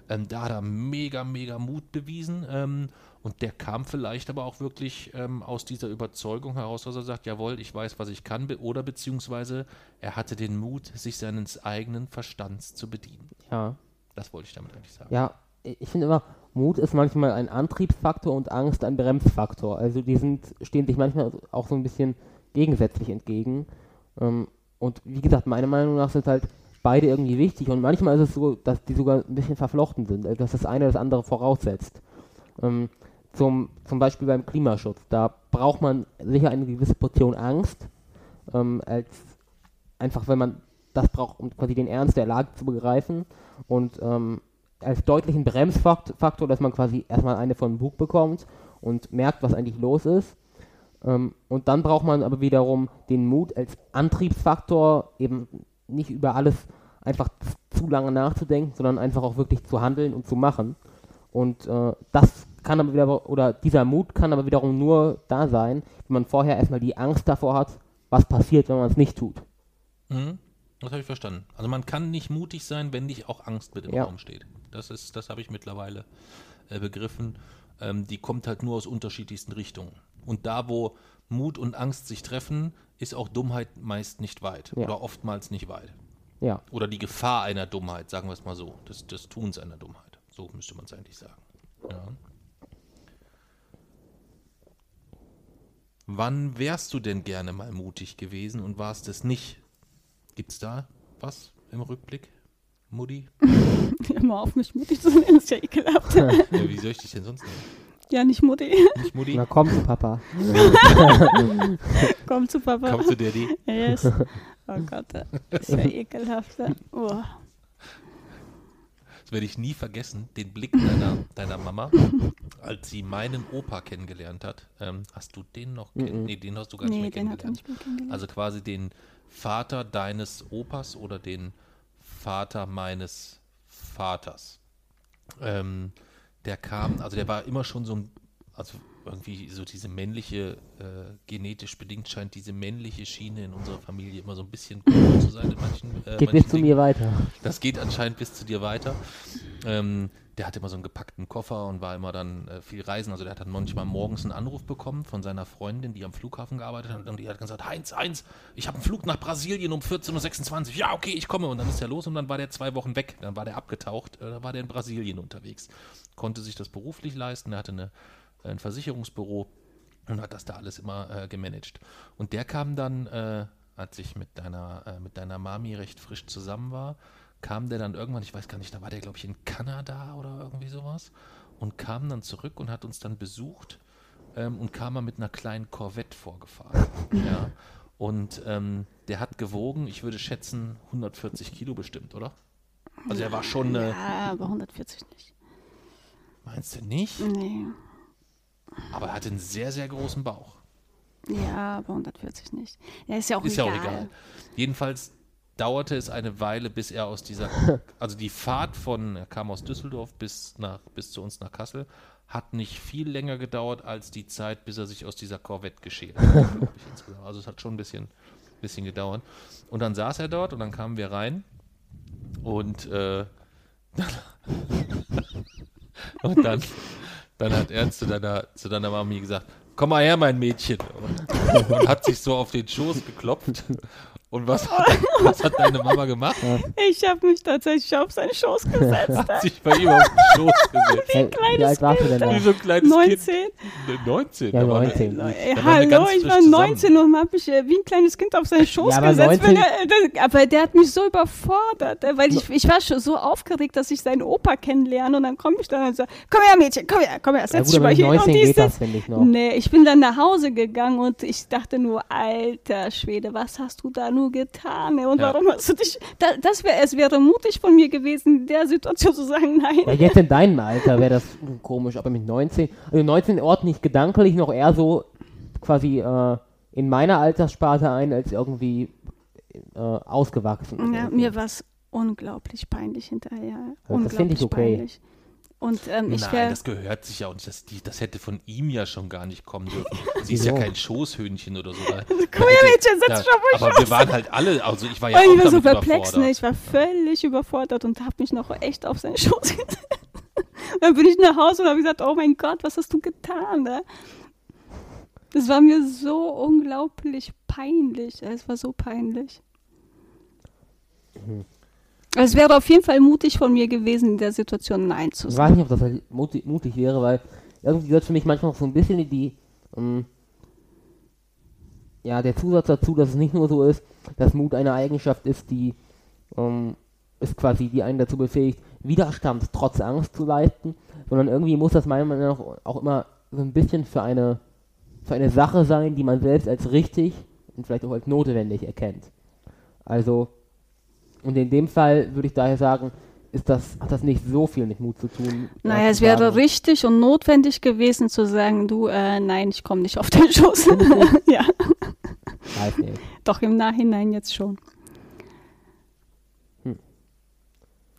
Ähm, da hat er mega, mega Mut bewiesen. Ähm, und der kam vielleicht aber auch wirklich ähm, aus dieser Überzeugung heraus, dass er sagt, jawohl, ich weiß, was ich kann, be oder beziehungsweise er hatte den Mut, sich seines eigenen Verstands zu bedienen. Ja. Das wollte ich damit eigentlich sagen. Ja, ich finde immer, Mut ist manchmal ein Antriebsfaktor und Angst ein Bremsfaktor. Also die sind, stehen sich manchmal auch so ein bisschen gegensätzlich entgegen. Ähm, und wie gesagt, meiner Meinung nach sind halt beide irgendwie wichtig und manchmal ist es so, dass die sogar ein bisschen verflochten sind, also dass das eine das andere voraussetzt. Ähm, zum, zum Beispiel beim Klimaschutz, da braucht man sicher eine gewisse Portion Angst, ähm, als einfach wenn man das braucht, um quasi den Ernst der Lage zu begreifen und ähm, als deutlichen Bremsfaktor, dass man quasi erstmal eine von Bug bekommt und merkt, was eigentlich los ist. Ähm, und dann braucht man aber wiederum den Mut als Antriebsfaktor, eben nicht über alles einfach zu lange nachzudenken, sondern einfach auch wirklich zu handeln und zu machen. Und äh, das kann aber wieder, oder dieser Mut kann aber wiederum nur da sein, wenn man vorher erstmal die Angst davor hat, was passiert, wenn man es nicht tut. Mhm. Das habe ich verstanden. Also man kann nicht mutig sein, wenn nicht auch Angst mit im Ja. Raum steht. Das ist, das habe ich mittlerweile äh, begriffen. Ähm, die kommt halt nur aus unterschiedlichsten Richtungen. Und da, wo Mut und Angst sich treffen, ist auch Dummheit meist nicht weit Ja. oder oftmals nicht weit. Ja, Oder die Gefahr einer Dummheit, sagen wir es mal so, des, des Tuns einer Dummheit. So müsste man es eigentlich sagen. Ja. Wann wärst du denn gerne mal mutig gewesen und warst es nicht? Gibt's da was im Rückblick, Mutti? Immer auf mich mutig zu nennen, ist ja ekelhaft. ja, wie soll ich dich denn sonst nennen? ja, nicht Mutti. Nicht Mutti? na komm zu Papa. Komm zu Papa. Kommst du Daddy? Yes. Oh Gott, das ist ja ekelhaft. Oh. Das werde ich nie vergessen, den Blick deiner, deiner Mama, als sie meinen Opa kennengelernt hat. Ähm, hast du den noch kennengelernt? Nee, den hast du gar nicht Nee, mehr den hat er kennengelernt. nicht mehr kennengelernt. Also quasi den Vater deines Opas oder den Vater meines Vaters. Ähm, der kam, also der war immer schon so ein, also irgendwie so diese männliche, äh, genetisch bedingt scheint diese männliche Schiene in unserer Familie immer so ein bisschen zu sein in manchen, äh, Geht manchen bis zu Dingen. mir weiter. Das geht anscheinend bis zu dir weiter. Ähm, der hatte immer so einen gepackten Koffer und war immer dann äh, viel reisen. Also der hat dann manchmal morgens einen Anruf bekommen von seiner Freundin, die am Flughafen gearbeitet hat. Und die hat gesagt, Heinz, Heinz, ich habe einen Flug nach Brasilien um 14.26 Uhr. Ja, okay, ich komme. Und dann ist er los und dann war der zwei Wochen weg. Dann war der abgetaucht. Äh, dann war der in Brasilien unterwegs. Konnte sich das beruflich leisten. Er hatte eine, ein Versicherungsbüro und hat das da alles immer äh, gemanagt. Und der kam dann, äh, als ich mit deiner, äh, mit deiner Mami recht frisch zusammen war, kam der dann irgendwann, ich weiß gar nicht, da war der, glaube ich, in Kanada oder irgendwie sowas und kam dann zurück und hat uns dann besucht ähm, und kam mal mit einer kleinen Corvette vorgefahren. ja. Und ähm, der hat gewogen, ich würde schätzen, 140 Kilo bestimmt, oder? Also er war schon, äh, ja, aber 140 nicht. meinst du nicht? Nee. Aber er hatte einen sehr, sehr großen Bauch. Ja, aber 140 nicht. Ja, ist ja auch Ist egal. ja auch egal. Jedenfalls dauerte es eine Weile, bis er aus dieser, also die Fahrt von, er kam aus Düsseldorf bis, nach, bis zu uns nach Kassel, hat nicht viel länger gedauert als die Zeit, bis er sich aus dieser Corvette geschält hat. also es hat schon ein bisschen, bisschen gedauert. Und dann saß er dort und dann kamen wir rein und, äh, und dann, dann hat er zu deiner, zu deiner Mami gesagt, komm mal her, mein Mädchen. Und, und hat sich so auf den Schoß geklopft Und was hat, was hat deine Mama gemacht? Ich habe mich tatsächlich auf seinen Schoß gesetzt. Hat sich bei ihm auf den Schoß gesetzt. Hey, wie alt warst du denn Wie da? so ein kleines 19. Kind. Ne, 19. Ja, da war 19. eine- Ey, Da wir hallo, ich war zusammen. 19 und habe mich äh, wie ein kleines Kind auf seinen Schoß Ja, aber gesetzt. 19 Wenn er, äh, aber der hat mich so überfordert, äh, weil ich, ich war schon so aufgeregt, dass ich seinen Opa kennenlerne und dann komme ich dann und so, komm her Mädchen, komm her, komm her, Ja, setz dich mal hier. 19 Und geht das, ich noch. Nee, ich bin dann nach Hause gegangen und ich dachte nur, alter Schwede, was hast du da nur getan? Und Ja. warum hast du dich, da, das wäre, es wäre mutig von mir gewesen, in der Situation zu sagen, nein. Ja, jetzt in deinem Alter wäre das komisch, aber mit 19, also 19 ordne ich gedanklich noch eher so quasi äh, in meiner Alterssparte ein, als irgendwie äh, ausgewachsen. Ja, mir war es unglaublich peinlich hinterher. das unglaublich finde ich okay. peinlich. Und ähm, ich Nein, das gehört sich ja auch nicht. Das, die, das hätte von ihm ja schon gar nicht kommen dürfen. Sie ist ja kein Schoßhöhnchen oder so. Da, Komm her, Mädchen, setz dich auf Aber wir waren halt alle, also ich war ja Weil auch ich war so perplex, ne? überfordert. Ich war völlig überfordert und habe mich noch echt auf seinen Schoß gesetzt. Dann bin ich nach Hause und habe gesagt, oh mein Gott, was hast du getan? Ne? Das war mir so unglaublich peinlich. Es war so peinlich. Mhm. Es wäre auf jeden Fall mutig von mir gewesen, in der Situation Nein zu Ich sagen. weiß nicht, ob das halt mutig, mutig wäre, weil irgendwie gehört für mich manchmal noch so ein bisschen die, ähm, ja, der Zusatz dazu, dass es nicht nur so ist, dass Mut eine Eigenschaft ist, die ähm, ist quasi, die einen dazu befähigt, Widerstand trotz Angst zu leisten, sondern irgendwie muss das meiner Meinung nach auch immer so ein bisschen für eine, für eine Sache sein, die man selbst als richtig und vielleicht auch als notwendig erkennt. Also, und in dem Fall würde ich daher sagen, ist das, hat das nicht so viel mit Mut zu tun. Naja, äh, es wäre richtig und notwendig gewesen zu sagen, du, äh, nein, ich komme nicht auf den Schoß. ja, Weiß nicht. doch im Nachhinein jetzt schon. Hm.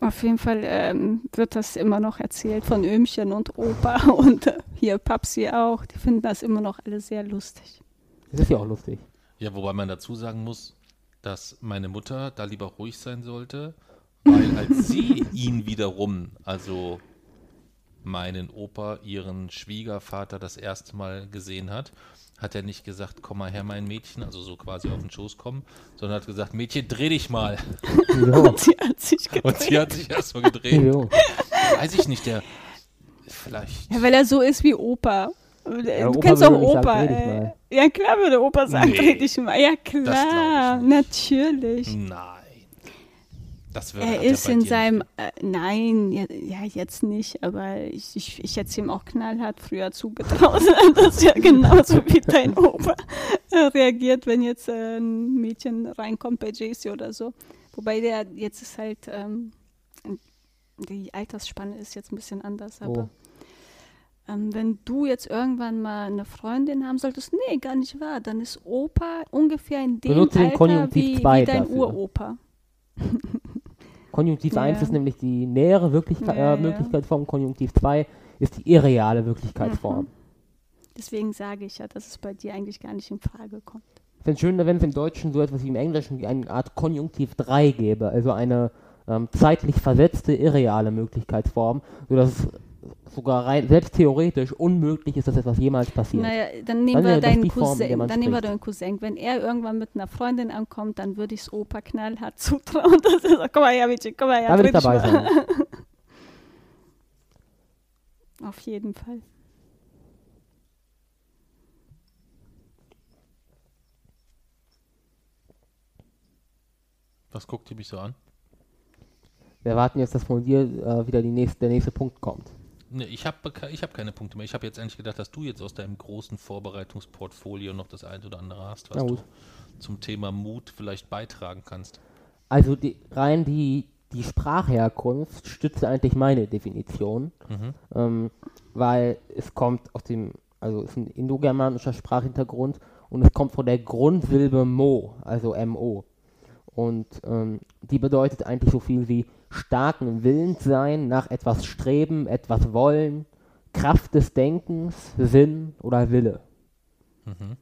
Auf jeden Fall ähm, wird das immer noch erzählt von Ömchen und Opa und äh, hier Papsi auch. Die finden das immer noch alle sehr lustig. Das ist ja auch lustig. Ja, wobei man dazu sagen muss, dass meine Mutter da lieber ruhig sein sollte, weil als sie ihn wiederum, also meinen Opa, ihren Schwiegervater das erste Mal gesehen hat, hat er nicht gesagt, komm mal her, mein Mädchen, also so quasi auf den Schoß kommen, sondern hat gesagt, Mädchen, dreh dich mal. Wieso? Und sie hat sich Und gedreht. sie hat sich erstmal gedreht. Wieso? Weiß ich nicht, der vielleicht. Ja, weil er so ist wie Opa. Ja, du Opa kennst auch sagen, Opa. mal. Ja, klar würde Opa sagen, Nee, dreh dich mal. Ja, klar, natürlich. Nein. Das würde, Er hat ist bei in seinem, äh, nein, ja, ja, jetzt nicht, aber ich, ich, ich hätte es ihm auch knallhart früher zugetraut. das ist ja genauso wie dein Opa äh, reagiert, wenn jetzt äh, ein Mädchen reinkommt bei JC oder so. Wobei der jetzt ist halt, ähm, die Altersspanne ist jetzt ein bisschen anders, aber Oh. Ähm, wenn du jetzt irgendwann mal eine Freundin haben solltest, nee, gar nicht wahr, dann ist Opa ungefähr in dem Benutze Alter Konjunktiv wie, wie dein. Uropa. Konjunktiv Ja. 1 ist nämlich die nähere Wirklichkeit, Ja, äh. Möglichkeitsform, Konjunktiv 2 ist die irreale Wirklichkeitsform. Mhm. Deswegen sage ich ja, dass es bei dir eigentlich gar nicht in Frage kommt. Ich finde es schön, wenn es im Deutschen so etwas wie im Englischen wie eine Art Konjunktiv 3 gäbe, also eine ähm, zeitlich versetzte irreale Möglichkeitsform, sodass es sogar rein, selbst theoretisch unmöglich ist, dass etwas jemals passiert. Naja, dann nehmen Dann wir das deinen Form, Cousin. Dann nehmen wir deinen Cousin. Wenn er irgendwann mit einer Freundin ankommt, dann würde ich es Opa knallhart zutrauen. Dass er sagt, komm mal her, Mädchen, komm mal her. da will ich dabei sein. Auf jeden Fall. Was guckt ihr mich so an? Wir warten jetzt, dass von dir äh, wieder die nächste, der nächste Punkt kommt. Ne, ich habe ich hab keine Punkte mehr. Ich habe jetzt eigentlich gedacht, dass du jetzt aus deinem großen Vorbereitungsportfolio noch das ein oder andere hast, was du zum Thema Mut vielleicht beitragen kannst. Also die, rein die, die Sprachherkunft stützt eigentlich meine Definition, Mhm. ähm, weil es kommt aus dem, also es ist ein indogermanischer Sprachhintergrund und es kommt von der Grundsilbe Mo, also MO. Und ähm, die bedeutet eigentlich so viel wie starken Willens sein, nach etwas streben, etwas wollen, Kraft des Denkens, Sinn oder Wille. Mhm.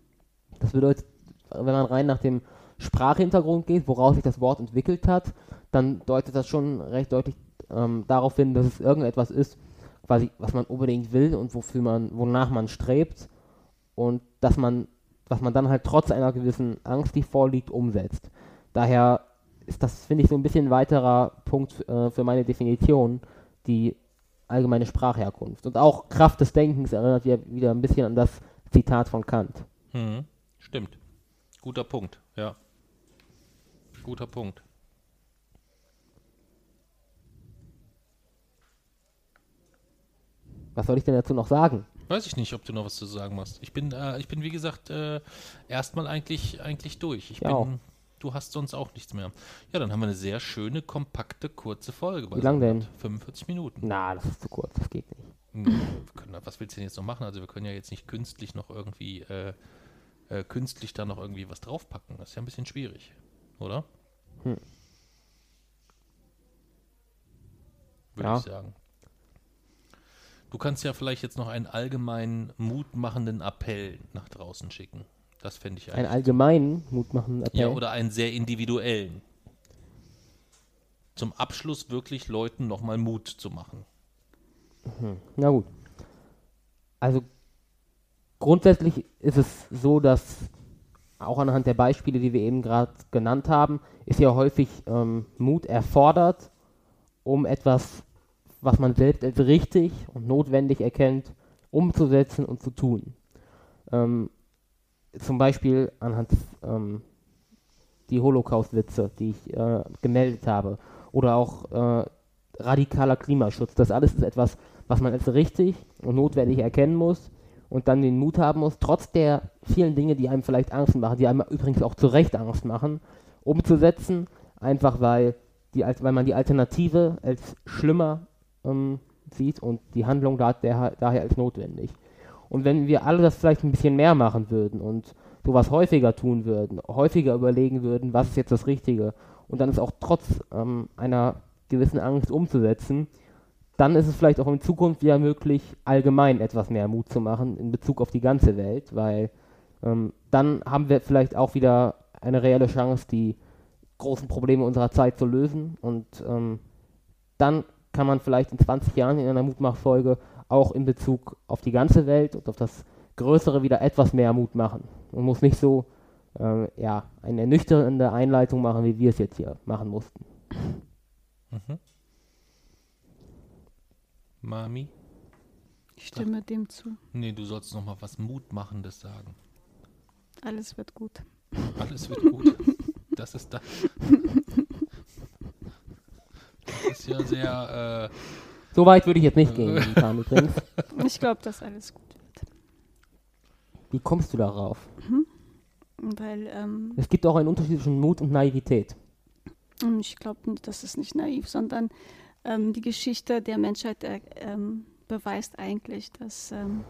Das bedeutet, wenn man rein nach dem Sprachhintergrund geht, woraus sich das Wort entwickelt hat, dann deutet das schon recht deutlich ähm, darauf hin, dass es irgendetwas ist, quasi, was man unbedingt will und wofür man, wonach man strebt und dass man, was man dann halt trotz einer gewissen Angst, die vorliegt, umsetzt. daher ist das, finde ich, so ein bisschen ein weiterer Punkt äh, für meine Definition, die allgemeine Sprachherkunft. Und auch Kraft des Denkens erinnert ja wieder ein bisschen an das Zitat von Kant. Mhm. Stimmt. Guter Punkt, ja. Guter Punkt. Was soll ich denn dazu noch sagen? Weiß ich nicht, ob du noch was zu sagen hast. Ich bin, äh, ich bin wie gesagt, äh, erstmal eigentlich, eigentlich durch. Ich Ja, bin, auch. Du hast sonst auch nichts mehr. Ja, dann haben wir eine sehr schöne, kompakte, kurze Folge. Wie lang denn? 45 Minuten. Na, das ist zu kurz, das geht nicht. Hm, können, was willst du denn jetzt noch machen? Also wir können ja jetzt nicht künstlich noch irgendwie, äh, äh, künstlich da noch irgendwie was draufpacken. Das ist ja ein bisschen schwierig, oder? Hm. Würde Ja. ich sagen. Du kannst ja vielleicht jetzt noch einen allgemeinen, mutmachenden Appell nach draußen schicken. Das fände ich Einen eigentlich. allgemeinen mutmachenden Appell. Ja, oder einen sehr individuellen. Zum Abschluss wirklich Leuten nochmal Mut zu machen. Na gut. Also grundsätzlich ist es so, dass auch anhand der Beispiele, die wir eben gerade genannt haben, ist ja häufig ähm, Mut erfordert, um etwas, was man selbst als richtig und notwendig erkennt, umzusetzen und zu tun. Ähm, zum Beispiel anhand ähm, die Holocaust-Witze, die ich äh, gemeldet habe, oder auch äh, radikaler Klimaschutz. Das alles ist etwas, was man als richtig und notwendig erkennen muss und dann den Mut haben muss, trotz der vielen Dinge, die einem vielleicht Angst machen, die einem übrigens auch zu Recht Angst machen, umzusetzen, einfach weil, die, weil man die Alternative als schlimmer ähm, sieht und die Handlung da, der, daher als notwendig. Und wenn wir alle das vielleicht ein bisschen mehr machen würden und sowas häufiger tun würden, häufiger überlegen würden, was ist jetzt das Richtige und dann es auch trotz ähm, einer gewissen Angst umzusetzen, dann ist es vielleicht auch in Zukunft wieder möglich, allgemein etwas mehr Mut zu machen in Bezug auf die ganze Welt, weil ähm, dann haben wir vielleicht auch wieder eine reelle Chance, die großen Probleme unserer Zeit zu lösen und ähm, dann kann man vielleicht in 20 Jahren in einer Mutmachfolge auch in Bezug auf die ganze Welt und auf das Größere wieder etwas mehr Mut machen. Man muss nicht so ähm, ja, eine ernüchternde Einleitung machen, wie wir es jetzt hier machen mussten. Mhm. Mami? Ich stimme dem zu. Nee, du sollst noch mal was Mutmachendes sagen. Alles wird gut. Alles wird gut. Das ist da. Das ist ja sehr. Äh, So weit würde ich jetzt nicht gehen, übrigens. Ich glaube, dass alles gut wird. Wie kommst du darauf? Weil ähm, Es gibt auch einen Unterschied zwischen Mut und Naivität. Und Ich glaube, das ist nicht naiv, sondern ähm, die Geschichte der Menschheit äh, ähm, beweist eigentlich, dass ähm,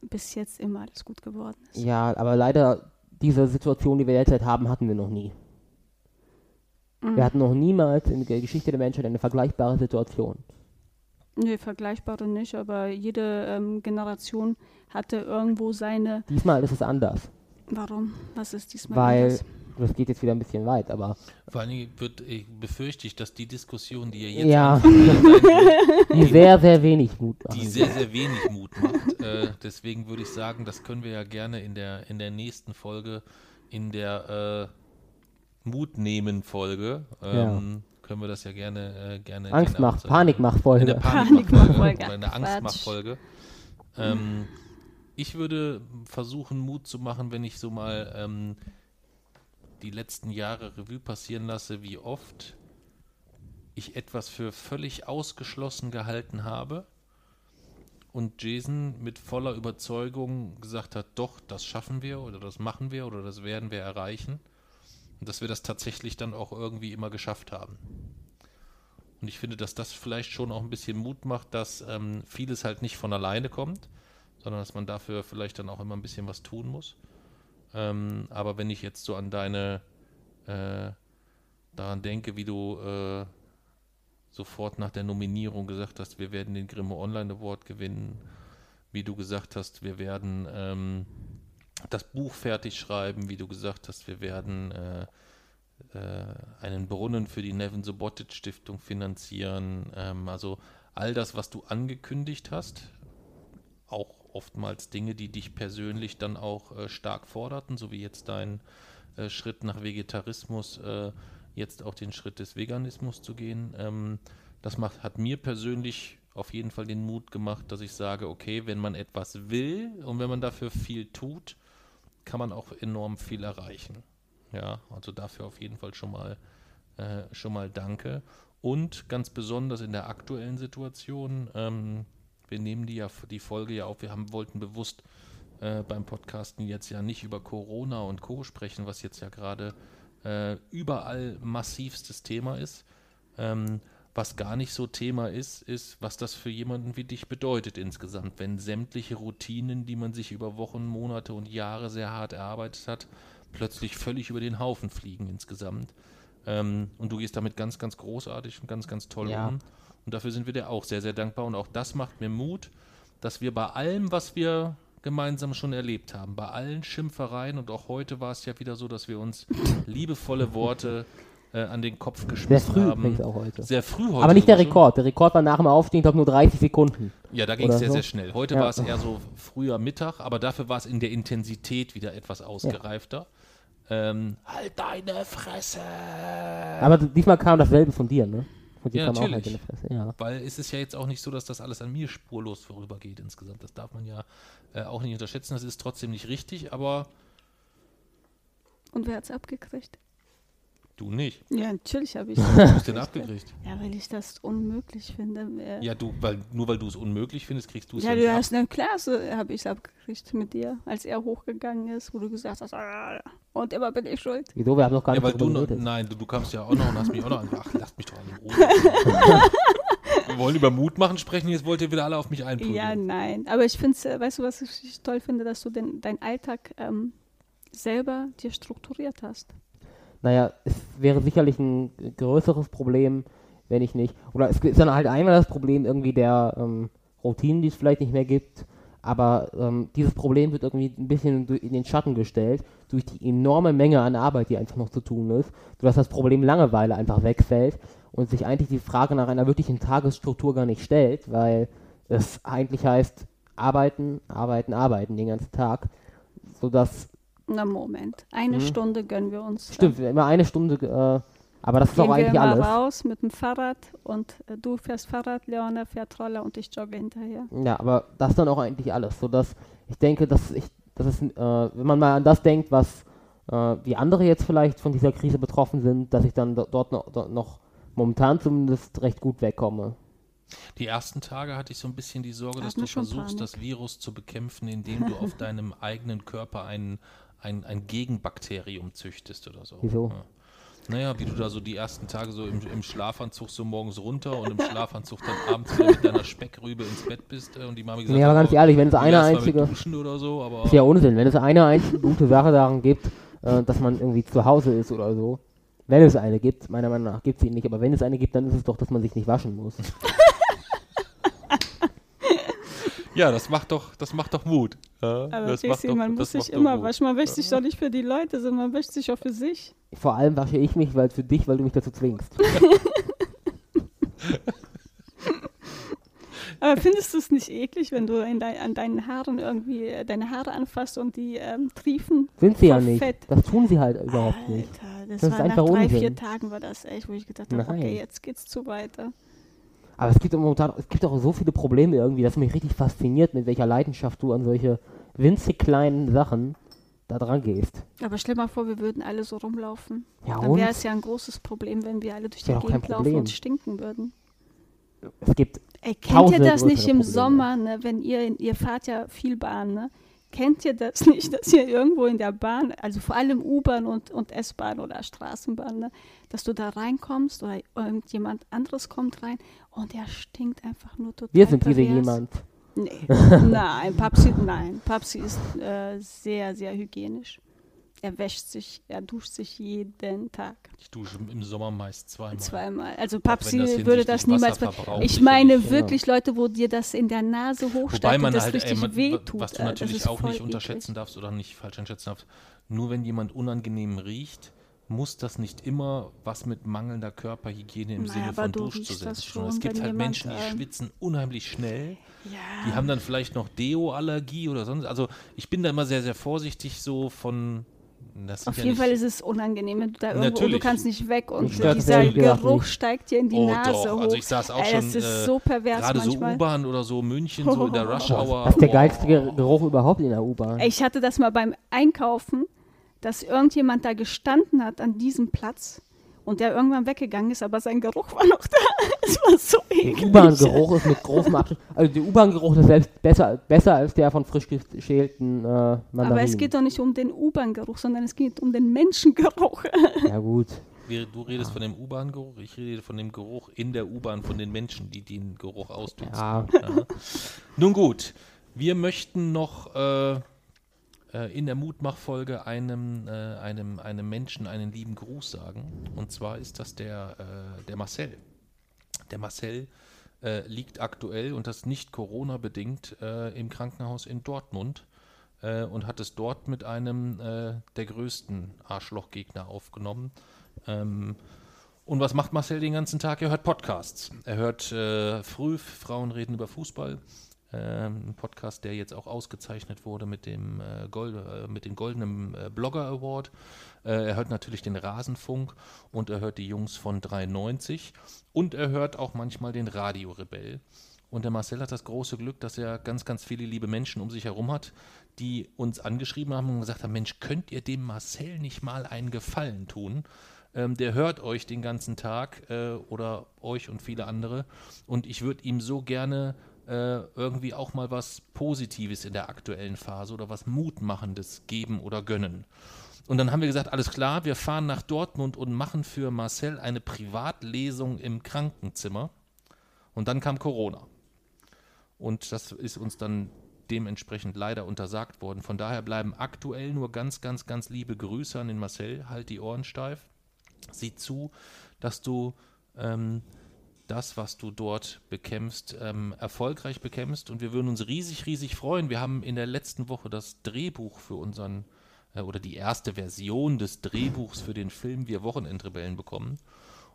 bis jetzt immer alles gut geworden ist. Ja, aber leider diese Situation, die wir derzeit haben, hatten wir noch nie. Mhm. Wir hatten noch niemals in der Geschichte der Menschheit eine vergleichbare Situation. Nee, vergleichbare nicht, aber jede ähm, Generation hatte irgendwo seine. Diesmal ist es anders, Warum? Was ist diesmal? weil, anders? das geht jetzt wieder ein bisschen weit, aber vor allen Dingen wird, ich befürchte ich, dass die Diskussion, die ihr jetzt Ja. wird, die sehr, sehr wenig Mut machen. die sehr, sehr wenig Mut macht. Äh, deswegen würde ich sagen, das können wir ja gerne in der, in der nächsten Folge, in der äh, Mut nehmen Folge, ähm, können wir das ja gerne, äh, gerne Angst macht. Panik macht In der Folge. Panikmachfolge Panikmachfolge. oder in der Quatsch. Angstmachfolge. Ähm, ich würde versuchen, Mut zu machen, wenn ich so mal ähm, die letzten Jahre Revue passieren lasse, wie oft ich etwas für völlig ausgeschlossen gehalten habe und Jason mit voller Überzeugung gesagt hat, doch, das schaffen wir oder das machen wir oder das werden wir erreichen und dass wir das tatsächlich dann auch irgendwie immer geschafft haben. Und ich finde, dass das vielleicht schon auch ein bisschen Mut macht, dass ähm, vieles halt nicht von alleine kommt, sondern dass man dafür vielleicht dann auch immer ein bisschen was tun muss. Ähm, aber wenn ich jetzt so an deine, äh, daran denke, wie du äh, sofort nach der Nominierung gesagt hast, wir werden den Grimme Online Award gewinnen, wie du gesagt hast, wir werden ähm, das Buch fertig schreiben, wie du gesagt hast, wir werden äh, äh, einen Brunnen für die Nevin Subotic Stiftung finanzieren. Ähm, also all das, was du angekündigt hast, auch oftmals Dinge, die dich persönlich dann auch äh, stark forderten, so wie jetzt dein äh, Schritt nach Vegetarismus äh, jetzt auch den Schritt des Veganismus zu gehen. Ähm, das macht, hat mir persönlich auf jeden Fall den Mut gemacht, dass ich sage, okay, wenn man etwas will und wenn man dafür viel tut, kann man auch enorm viel erreichen. Ja, also dafür auf jeden Fall schon mal, äh, schon mal danke. Und ganz besonders in der aktuellen Situation, ähm, wir nehmen die ja die Folge ja auf, wir haben, wollten bewusst äh, beim Podcasten jetzt ja nicht über Corona und Co. sprechen, was jetzt ja gerade äh, überall massivstes Thema ist. Ähm, was gar nicht so Thema ist, ist, was das für jemanden wie dich bedeutet insgesamt, wenn sämtliche Routinen, die man sich über Wochen, Monate und Jahre sehr hart erarbeitet hat, plötzlich völlig über den Haufen fliegen insgesamt. Ähm, und du gehst damit ganz, ganz großartig und ganz, ganz toll Ja. um. Und dafür sind wir dir auch sehr, sehr dankbar. Und auch das macht mir Mut, dass wir bei allem, was wir gemeinsam schon erlebt haben, bei allen Schimpfereien und auch heute war es ja wieder so, dass wir uns liebevolle Worte äh, an den Kopf Sehr geschmissen früh haben. auch heute. Sehr früh heute. Aber nicht der schon. Rekord. Der Rekord war nach dem Aufstehen, ich glaube, nur 30 Sekunden. Ja, da ging es sehr, so. sehr schnell. Heute Ja. war es eher so früher Mittag, aber dafür war es in der Intensität wieder etwas ausgereifter. Ähm, halt deine Fresse! Aber diesmal kam dasselbe von dir, ne? Von dir Ja, kam auch halt natürlich. Fresse. Ja. Weil es ist ja jetzt auch nicht so, dass das alles an mir spurlos vorübergeht insgesamt. Das darf man ja äh, auch nicht unterschätzen. Das ist trotzdem nicht richtig, aber Und wer hat's abgekriegt? Du nicht. Ja, natürlich habe ich. Du hast den abgekriegt. ja, weil ich das unmöglich finde. Äh, Ja, du, weil, nur weil du es unmöglich findest, kriegst du es Ja, nicht du ab. hast eine Klasse, habe ich es abgekriegt mit dir, als er hochgegangen ist, wo du gesagt hast, ah, und immer bin ich schuld. Wieso? Wir haben noch gar Ja, nicht weil du noch, geredet. nein, du, du kamst ja auch noch und hast mich auch noch angefangen. Ach, lasst mich doch in Ruhe. Wir wollen über Mut machen sprechen, jetzt wollt ihr wieder alle auf mich einprügeln. Ja, nein. Aber ich finde es, weißt du, was ich toll finde, dass du den, deinen Alltag ähm, selber dir strukturiert hast. Naja, es wäre sicherlich ein größeres Problem, wenn ich nicht. Oder es ist dann halt einmal das Problem irgendwie der ähm, Routinen, die es vielleicht nicht mehr gibt. Aber ähm, dieses Problem wird irgendwie ein bisschen in den Schatten gestellt durch die enorme Menge an Arbeit, die einfach noch zu tun ist, sodass das Problem Langeweile einfach wegfällt und sich eigentlich die Frage nach einer wirklichen Tagesstruktur gar nicht stellt, weil es eigentlich heißt, arbeiten, arbeiten, arbeiten den ganzen Tag, sodass Na Moment, eine Mhm. Stunde gönnen wir uns. Stimmt, immer eine Stunde, äh, aber das ist Gehen auch wir eigentlich mal alles. raus mit dem Fahrrad und äh, du fährst Fahrrad, Leona fährt Roller und ich jogge hinterher. Ja, aber das ist dann auch eigentlich alles, sodass ich denke, dass ich, dass es, äh, wenn man mal an das denkt, was äh, wie andere jetzt vielleicht von dieser Krise betroffen sind, dass ich dann do dort noch, dort noch momentan zumindest recht gut wegkomme. Die ersten Tage hatte ich so ein bisschen die Sorge, Da dass du schon versuchst, Panik. das Virus zu bekämpfen, indem du auf deinem eigenen Körper ein, ein, ein Gegenbakterium züchtest oder so. Wieso? Ja. Naja, wie du da so die ersten Tage so im, im Schlafanzug so morgens runter und im Schlafanzug dann abends wieder mit deiner Speckrübe ins Bett bist äh, und die Mama gesagt Nee, aber ganz oh, ehrlich, wenn es eine einzige, so, aber ist ja Unsinn, wenn es eine einzige gute Sache daran gibt, äh, dass man irgendwie zu Hause ist oder so, wenn es eine gibt, meiner Meinung nach gibt es sie nicht, aber wenn es eine gibt, dann ist es doch, dass man sich nicht waschen muss. ja, das macht doch, das macht doch Mut. Ja, Aber das Casey, doch- man das muss sich immer waschen. Man wäscht sich doch nicht für die Leute, sondern man wäscht sich auch für sich. Vor allem wasche ich mich, weil für dich, weil du mich dazu zwingst. Aber findest du es nicht eklig, wenn du in dein, an deinen Haaren irgendwie äh, deine Haare anfasst und die ähm, triefen? Sind sie ja nicht. fett. Das tun sie halt überhaupt nicht. Alter, das, Das ist war nach einfach drei, Unsinn. vier Tagen war das echt, wo ich gedacht habe, okay, jetzt geht's zu weiter. Aber es gibt auch momentan, es gibt auch so viele Probleme irgendwie, dass mich richtig fasziniert, mit welcher Leidenschaft du an solche winzig kleinen Sachen da dran gehst. Aber stell mal vor, wir würden alle so rumlaufen. Ja Dann wäre es ja ein großes Problem, wenn wir alle durch die Gegend laufen und stinken würden. Es gibt, Ey, kennt ihr das nicht im Probleme. Sommer, ne, wenn ihr, in, ihr fahrt ja viel Bahn, ne? Kennt ihr das nicht, dass ihr irgendwo in der Bahn, also vor allem U-Bahn und, und S-Bahn oder Straßenbahn, ne, dass du da reinkommst oder irgendjemand anderes kommt rein und der stinkt einfach nur total wir sind diese pervers. jemand. Nee, nein, Papsi, nein, Papsi ist äh, sehr, sehr hygienisch. Er wäscht sich, er duscht sich jeden Tag. Ich dusche im Sommer meist zweimal. Zweimal. Also Papsi das würde das niemals. Ich meine ja. wirklich Leute, wo dir das in der Nase hochsteigt Wobei und das halt, richtig ey, man, wehtut. was du äh, das natürlich ist auch nicht eklig. unterschätzen darfst oder nicht falsch einschätzen darfst, nur wenn jemand unangenehm riecht, muss das nicht immer was mit mangelnder Körperhygiene im Naja, Sinne von du Dusch zu setzen. Es gibt halt jemand, Menschen, die ähm, schwitzen unheimlich schnell. Ja. Die haben dann vielleicht noch Deo-Allergie oder sonst. Also ich bin da immer sehr, sehr vorsichtig so von Auf ja jeden Fall ist es unangenehm, wenn du da irgendwo, und du Natürlich. kannst nicht weg und das dieser Geruch nicht. steigt dir in die oh Nase doch, hoch. also ich saß auch Ey, schon äh, so pervers gerade so. U-Bahn oder so München, so in der Rush Hour. Das ist der oh. geilste Ger- Geruch überhaupt in der U-Bahn. Ich hatte das mal beim Einkaufen, dass irgendjemand da gestanden hat an diesem Platz und der irgendwann weggegangen ist, aber sein Geruch war noch da. Es war so Der eklig. U-Bahn-Geruch ist mit großem Abstand. Also der U-Bahn-Geruch ist selbst besser, besser als der von frisch geschälten äh, Mandarinen. Aber es geht doch nicht um den U-Bahn-Geruch, sondern es geht um den Menschengeruch. Ja gut. Du redest von dem U-Bahn-Geruch, ich rede von dem Geruch in der U-Bahn von den Menschen, die den Geruch. Ja, Ja. Nun gut, wir möchten noch äh, äh, in der Mutmachfolge einem, äh, einem, einem Menschen einen lieben Gruß sagen. Und zwar ist das der, äh, der Marcel. Der Marcel äh, liegt aktuell, und das nicht Corona-bedingt, äh, im Krankenhaus in Dortmund äh, und hat es dort mit einem der größten Arschlochgegner aufgenommen. Ähm, und was macht Marcel den ganzen Tag? Er hört Podcasts. Er hört äh, früh Frauen reden über Fußball. Ähm, ein Podcast, der jetzt auch ausgezeichnet wurde mit dem, äh, Gold, äh, mit dem goldenen äh, Blogger Award. Äh, er hört natürlich den Rasenfunk und er hört die Jungs von 93 und er hört auch manchmal den Radio Rebell. Und der Marcel hat das große Glück, dass er ganz, ganz viele liebe Menschen um sich herum hat, die uns angeschrieben haben und gesagt haben, Mensch, könnt ihr dem Marcel nicht mal einen Gefallen tun? Ähm, der hört euch den ganzen Tag äh, oder euch und viele andere. Und ich würde ihm so gerne äh, irgendwie auch mal was Positives in der aktuellen Phase oder was Mutmachendes geben oder gönnen. Und dann haben wir gesagt, alles klar, wir fahren nach Dortmund und machen für Marcel eine Privatlesung im Krankenzimmer. Und dann kam Corona. Und das ist uns dann dementsprechend leider untersagt worden. Von daher bleiben aktuell nur ganz, ganz, ganz liebe Grüße an den Marcel. Halt die Ohren steif. Sieh zu, dass du ähm, das, was du dort bekämpfst, ähm, erfolgreich bekämpfst. Und wir würden uns riesig, riesig freuen. Wir haben in der letzten Woche das Drehbuch für unseren, äh, oder die erste Version des Drehbuchs für den Film Wir Wochenendrebellen bekommen.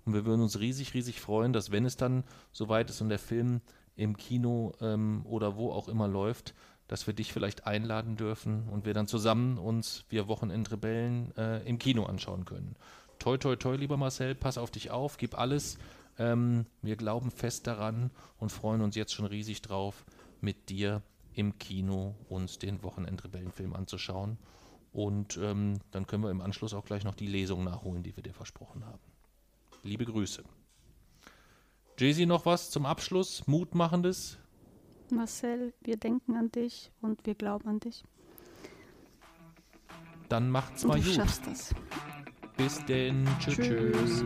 Und wir würden uns riesig, riesig freuen, dass wenn es dann soweit ist und der Film im Kino ähm, oder wo auch immer läuft, dass wir dich vielleicht einladen dürfen und wir dann zusammen uns Wir Wochenendrebellen äh, im Kino anschauen können. Toi, toi, toi, lieber Marcel, pass auf dich auf, gib alles. Ähm, wir glauben fest daran und freuen uns jetzt schon riesig drauf, mit dir im Kino uns den Wochenendrebellenfilm anzuschauen. Und ähm, dann können wir im Anschluss auch gleich noch die Lesung nachholen, die wir dir versprochen haben. Liebe Grüße. Jay-Z, noch was zum Abschluss? Mutmachendes? Marcel, wir denken an dich und wir glauben an dich. Dann macht's mal du gut. schaffst das. Bis denn. Tschüss. Tschüss. tschüss.